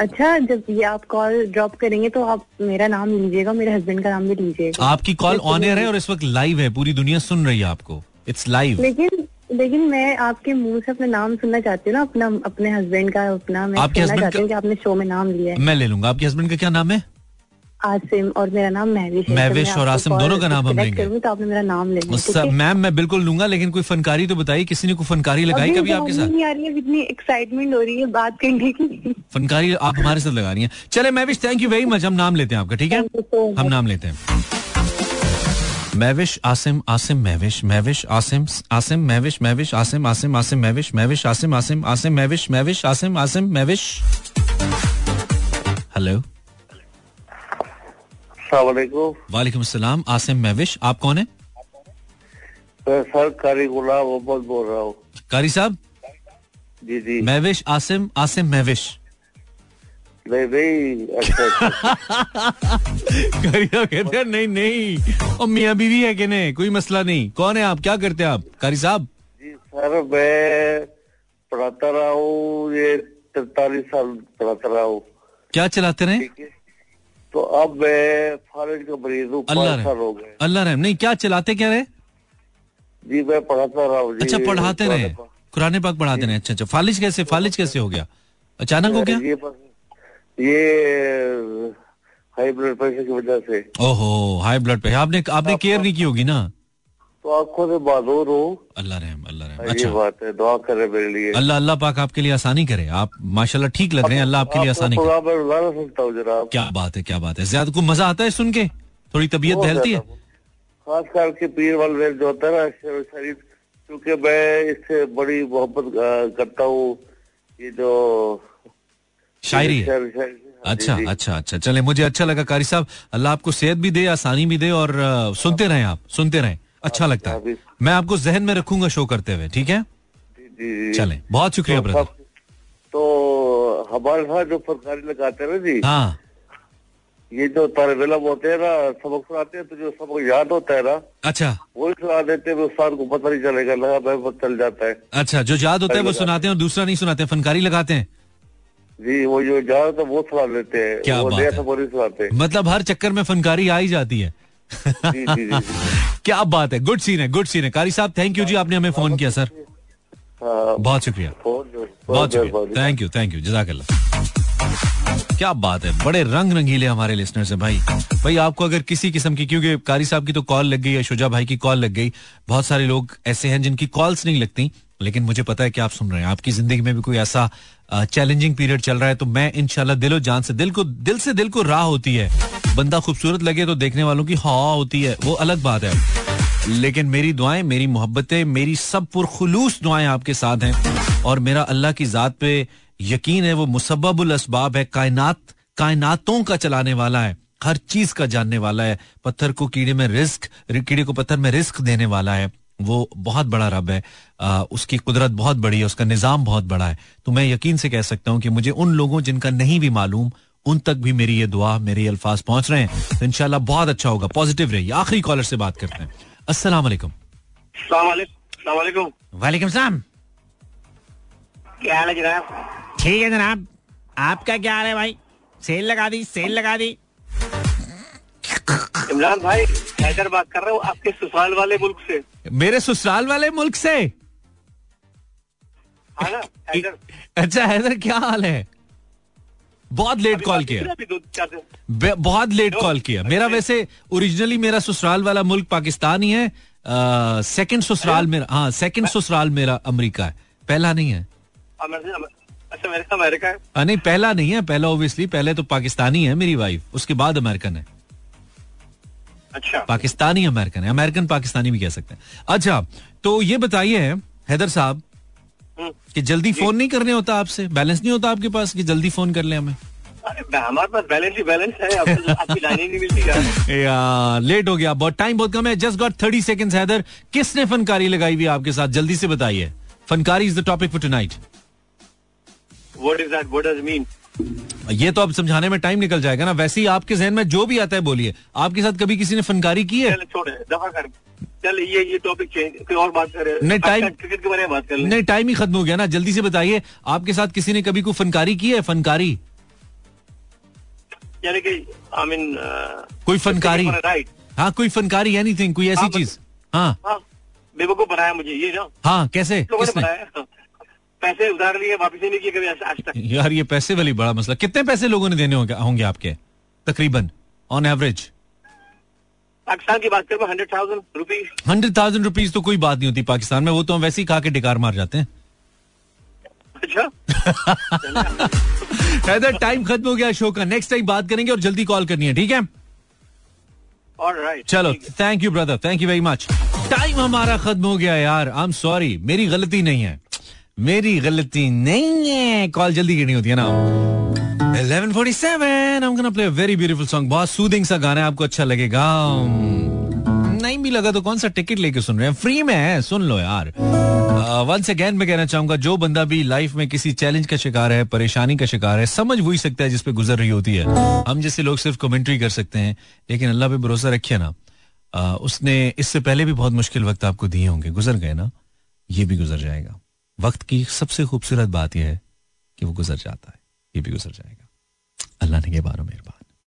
अच्छा जब ये आप कॉल ड्रॉप करेंगे तो आप मेरा नाम लीजिएगा मेरे हस्बैंड का नाम भी लीजिएगा। आपकी कॉल ऑन एयर है और इस वक्त लाइव है पूरी दुनिया सुन रही है आपको। इट्स लाइव लेकिन लेकिन मैं आपके मुँह से अपना नाम सुनना चाहती हूँ ना अपना अपने हस्बैंड का अपना मैं आपके सुनना चाहती हूँ कि आपने शो में नाम लिया है। मैं ले लूँगा। आपके हस्बैंड का क्या नाम है? आसिम और मेरा नाम महविश है। महविश तो और आसिम दोनों का नाम हम लेंगे। तो आपने मेरा नाम लेना? मैम मैं बिल्कुल लूँगा लेकिन कोई फनकारी तो बताइए किसी ने कोई फनकारी लगाई कभी आपके साथ नहीं आ रही है इतनी एक्साइटमेंट हो रही है बात करने की फनकारी आप हमारे साथ लगा रही हैं चले Mahvish thank you very much हम नाम लेते हैं आपका ठीक है. हम नाम लेते हैं महविश आसिम आसिम महविश महविश आसिम आसिम महविश महविश आसिम आसिम आसिम महविश महविश आसिम आसिम आसिम महविश महविश आसिम आसिम महविश हेलो वालेकुम। अस्सलाम आसिम महविश आप कौन है? सर कारी गुलाम मोहम्मद बोल रहा हूँ। कारी साहब? जी जी। महविश आसिम आसिम महविश नहीं नहीं अच्छा अच्छा। कारी साहब कहते हैं नहीं नहीं। और मियाँ बीवी है कि नहीं? कोई मसला नहीं। कौन है आप? क्या करते हैं आप? कारी साहब? जी सर मैं पढ़ाता रहा हूँ ये तैतालीस साल पढ़ाता रहा हूँ। क्या चलाते रहे? तो अब मैं फारिज का मरीज़ हूँ अल्लाह हो रहम नहीं क्या चलाते क्या रहे? जी मैं पढ़ाता रहा हूँ जी अच्छा पढ़ाते रहे। कुरान पाक पढ़ाते रहे। अच्छा अच्छा। फालिज कैसे फालिज कैसे हो गया? अचानक हो गया? ये ये हाई ब्लड प्रेशर की वजह से। ओहो हाई ब्लड प्रेशर आपने आपने केयर नहीं की होगी ना? तो आँखों से हूँ। अल्लाह रहम अल्लाह रहम। ये अच्छा। बात है दुआ करे मेरे लिए। अल्लाह अल्लाह पाक आपके लिए आसानी करे। आप माशाल्लाह ठीक लग रहे हैं अल्लाह आपके लिए आसानी करे। हूँ क्या बात है क्या बात है। ज़्यादा को मज़ा आता है सुन के? थोड़ी तबीयत बहलती है? खास करके पीर वाल जो होता है ना शरीफ क्योंकि मैं इससे बड़ी मोहब्बत करता हूँ ये जो शायरी है। हाँ अच्छा अच्छा अच्छा। चले मुझे अच्छा लगा कारी साहब। अल्लाह आपको सेहत भी दे आसानी भी दे और सुनते रहें आप सुनते रहें। अच्छा लगता है। मैं आपको जहन में रखूँगा शो करते हुए ठीक है। चलें बहुत शुक्रिया तो ब्रदर तो हमारे साथ जो फनकारी लगाते हैं ना जी हाँ। ये जो तारे विलम होते हैं ना सबक सुनाते हैं तो जो सबक याद होता है ना अच्छा। वो वही सुना देते हैं उस्ताद को पता नहीं चलेगा लगा मैं चल जाता है। अच्छा जो याद होता है वो सुनाते हैं और दूसरा नहीं सुनाते फनकारी लगाते हैं? जी वो जो याद तो वो सुना देते हैं। क्या वो बात है। सुनाते। मतलब हर चक्कर में फनकारी आ ही जाती है। जी जी जी जी। क्या बात है गुड सीन है गुड सीन है। कारी साहब थैंक यू जी आपने हमें फ़ोन किया सर हाँ। बहुत शुक्रिया। बहुत शुक्रिया। थैंक यू थैंक यू जजाकल्ला। क्या बात है बड़े रंग रंगीले हमारे लिसनर्स हैं भाई। भाई आपको अगर किसी किस्म की क्योंकि कारी साहब की तो कॉल लग गई या शुजा भाई की कॉल लग गई बहुत सारे लोग ऐसे हैं जिनकी कॉल्स नहीं लगती। लेकिन मुझे पता है कि आप सुन रहे हैं। आपकी ज़िंदगी में भी कोई ऐसा चैलेंजिंग पीरियड चल रहा है तो मैं इंशाल्लाह दिलो जान से, दिल को, दिल से दिल को राह होती है। बंदा खूबसूरत लगे तो देखने वालों की हवा होती है, वो अलग बात है। लेकिन मेरी दुआएँ, मेरी मोहब्बतें, मेरी सब पुरखलूस दुआएँ आपके साथ हैं। और मेरा अल्लाह की जात पे यकीन है, वो मुसब्बुल असबाब है, कायनात, कायनातों का चलाने वाला है, हर चीज़ का जानने वाला है, पत्थर को कीड़े में रिस्क कीड़े को पत्थर में रिस्क देने वाला है। वो बहुत बड़ा रब है आ, उसकी कुदरत बहुत बड़ी है उसका निज़ाम बहुत बड़ा है। तो मैं यकीन से कह सकता हूँ कि मुझे उन लोगों जिनका नहीं भी मालूम उन तक भी मेरी ये दुआ मेरे ये अल्फाज पहुँच रहे हैं। तो इंशाल्लाह बहुत अच्छा होगा पॉजिटिव रहिए। आखिरी कॉलर से बात करते हैं। अस्सलाम वालेकुम। सलामकुम वालेकुम सलाम। क्या हाल है जनाब? ठीक है जनाब। आपका क्या हाल है भाई? सेल लगा दी सेल लगा दी। इमरान भाई हैदर बात कर रहा हूँ आपके ससुराल वाले मुल्क से। मेरे ससुराल वाले मुल्क से? हाँ हैदर। अच्छा हैदर क्या हाल है? बहुत लेट कॉल किया। बहुत लेट कॉल किया। मेरा वैसे ओरिजिनली मेरा ससुराल वाला मुल्क पाकिस्तान ही है। सेकंड ससुराल मेरा हाँ सेकंड ससुराल मेरा अमेरिका है। पहला नहीं है। अच्छा अमेरिका है। नहीं पहला नहीं है। पहला ओबियसली पहले तो पाकिस्तानी है मेरी वाइफ उसके बाद अमेरिकन है। अच्छा। पाकिस्तानी अमेरिकन है अमेरिकन पाकिस्तानी भी कह सकते हैं। अच्छा तो ये बताइए हैदर साहब हम्म। कि जल्दी फ़ोन नहीं करने होता आपसे? बैलेंस नहीं होता आपके पास कि जल्दी फ़ोन कर ले हमें? हमारे पास बैलेंस ही बैलेंस है तो आपकी लाइन नहीं मिलती यार यार लेट हो गया बहुत टाइम बहुत कम है just got thirty second Haider. किसने फनकारी लगाई हुई आपके साथ? जल्दी से बताइए। फनकारी is the topic for tonight what is that what does mean ये तो अब समझाने में टाइम निकल जाएगा ना। वैसे ही आपके जहन में जो भी आता है बोलिए। आपके साथ कभी किसी ने फनकारी की है? चल छोड़ दफ़ा कर। चल ये ये टॉपिक चेंज कोई और बात करें। नहीं, टाइम- क्रिकेट के बारे में बात कर ले। नहीं टाइम ही खत्म हो गया ना। जल्दी से बताइए आपके साथ किसी ने कभी कोई फनकारी की है? फनकारी? यानी कि आई मीन कोई फनकारी? राइट हाँ कोई फनकारी एनीथिंग कोई ऐसी हाँ, चीज़। हाँ। हाँ बेवकूफ़ बनाया मुझे ये ना। हाँ कैसे? किसने? बनाया। पैसे उधार लिए वापस नहीं किए कभी आज तक। यार ये पैसे वाली बड़ा मसला। कितने पैसे लोगों ने देने होंगे होंगे आपके? तकरीबन ऑन एवरेज पाकिस्तान की बात करें hundred thousand rupees hundred thousand rupees तो कोई बात नहीं होती पाकिस्तान में वो तो हम वैसे ही खा के डिकार मार जाते हैं। अच्छा। टाइम खत्म हो गया शो का। नेक्स्ट टाइम बात करेंगे और जल्दी कॉल करनी है ठीक है? चलो thank you brother thank you very much time हमारा खत्म हो गया यार। आई एम सॉरी मेरी गलती नहीं है। मेरी गलती नहीं है। कॉल जल्दी करनी होती है ना। 1147 I'm gonna play a very beautiful song बहुत सूदिंग सा गाना है आपको अच्छा लगेगा। नहीं भी लगा तो कौन सा टिकट लेके सुन रहे हैं? फ्री में है सुन लो यार। वंस अगेन मैं कहना चाहूँगा जो बंदा भी लाइफ में किसी चैलेंज का शिकार है परेशानी का शिकार है समझ वही सकता है जिस पे गुजर रही होती है। हम जैसे लोग सिर्फ़ कमेंट्री कर सकते हैं लेकिन अल्लाह पे भरोसा रखिए ना। आ, उसने इससे पहले भी बहुत मुश्किल वक्त आपको दिए होंगे। गुजर गए ना? ये भी गुजर जाएगा। वक्त की सबसे खूबसूरत बात यह है कि वो गुजर जाता है, ये भी गुजर जाएगा। अल्लाह ने के बारो में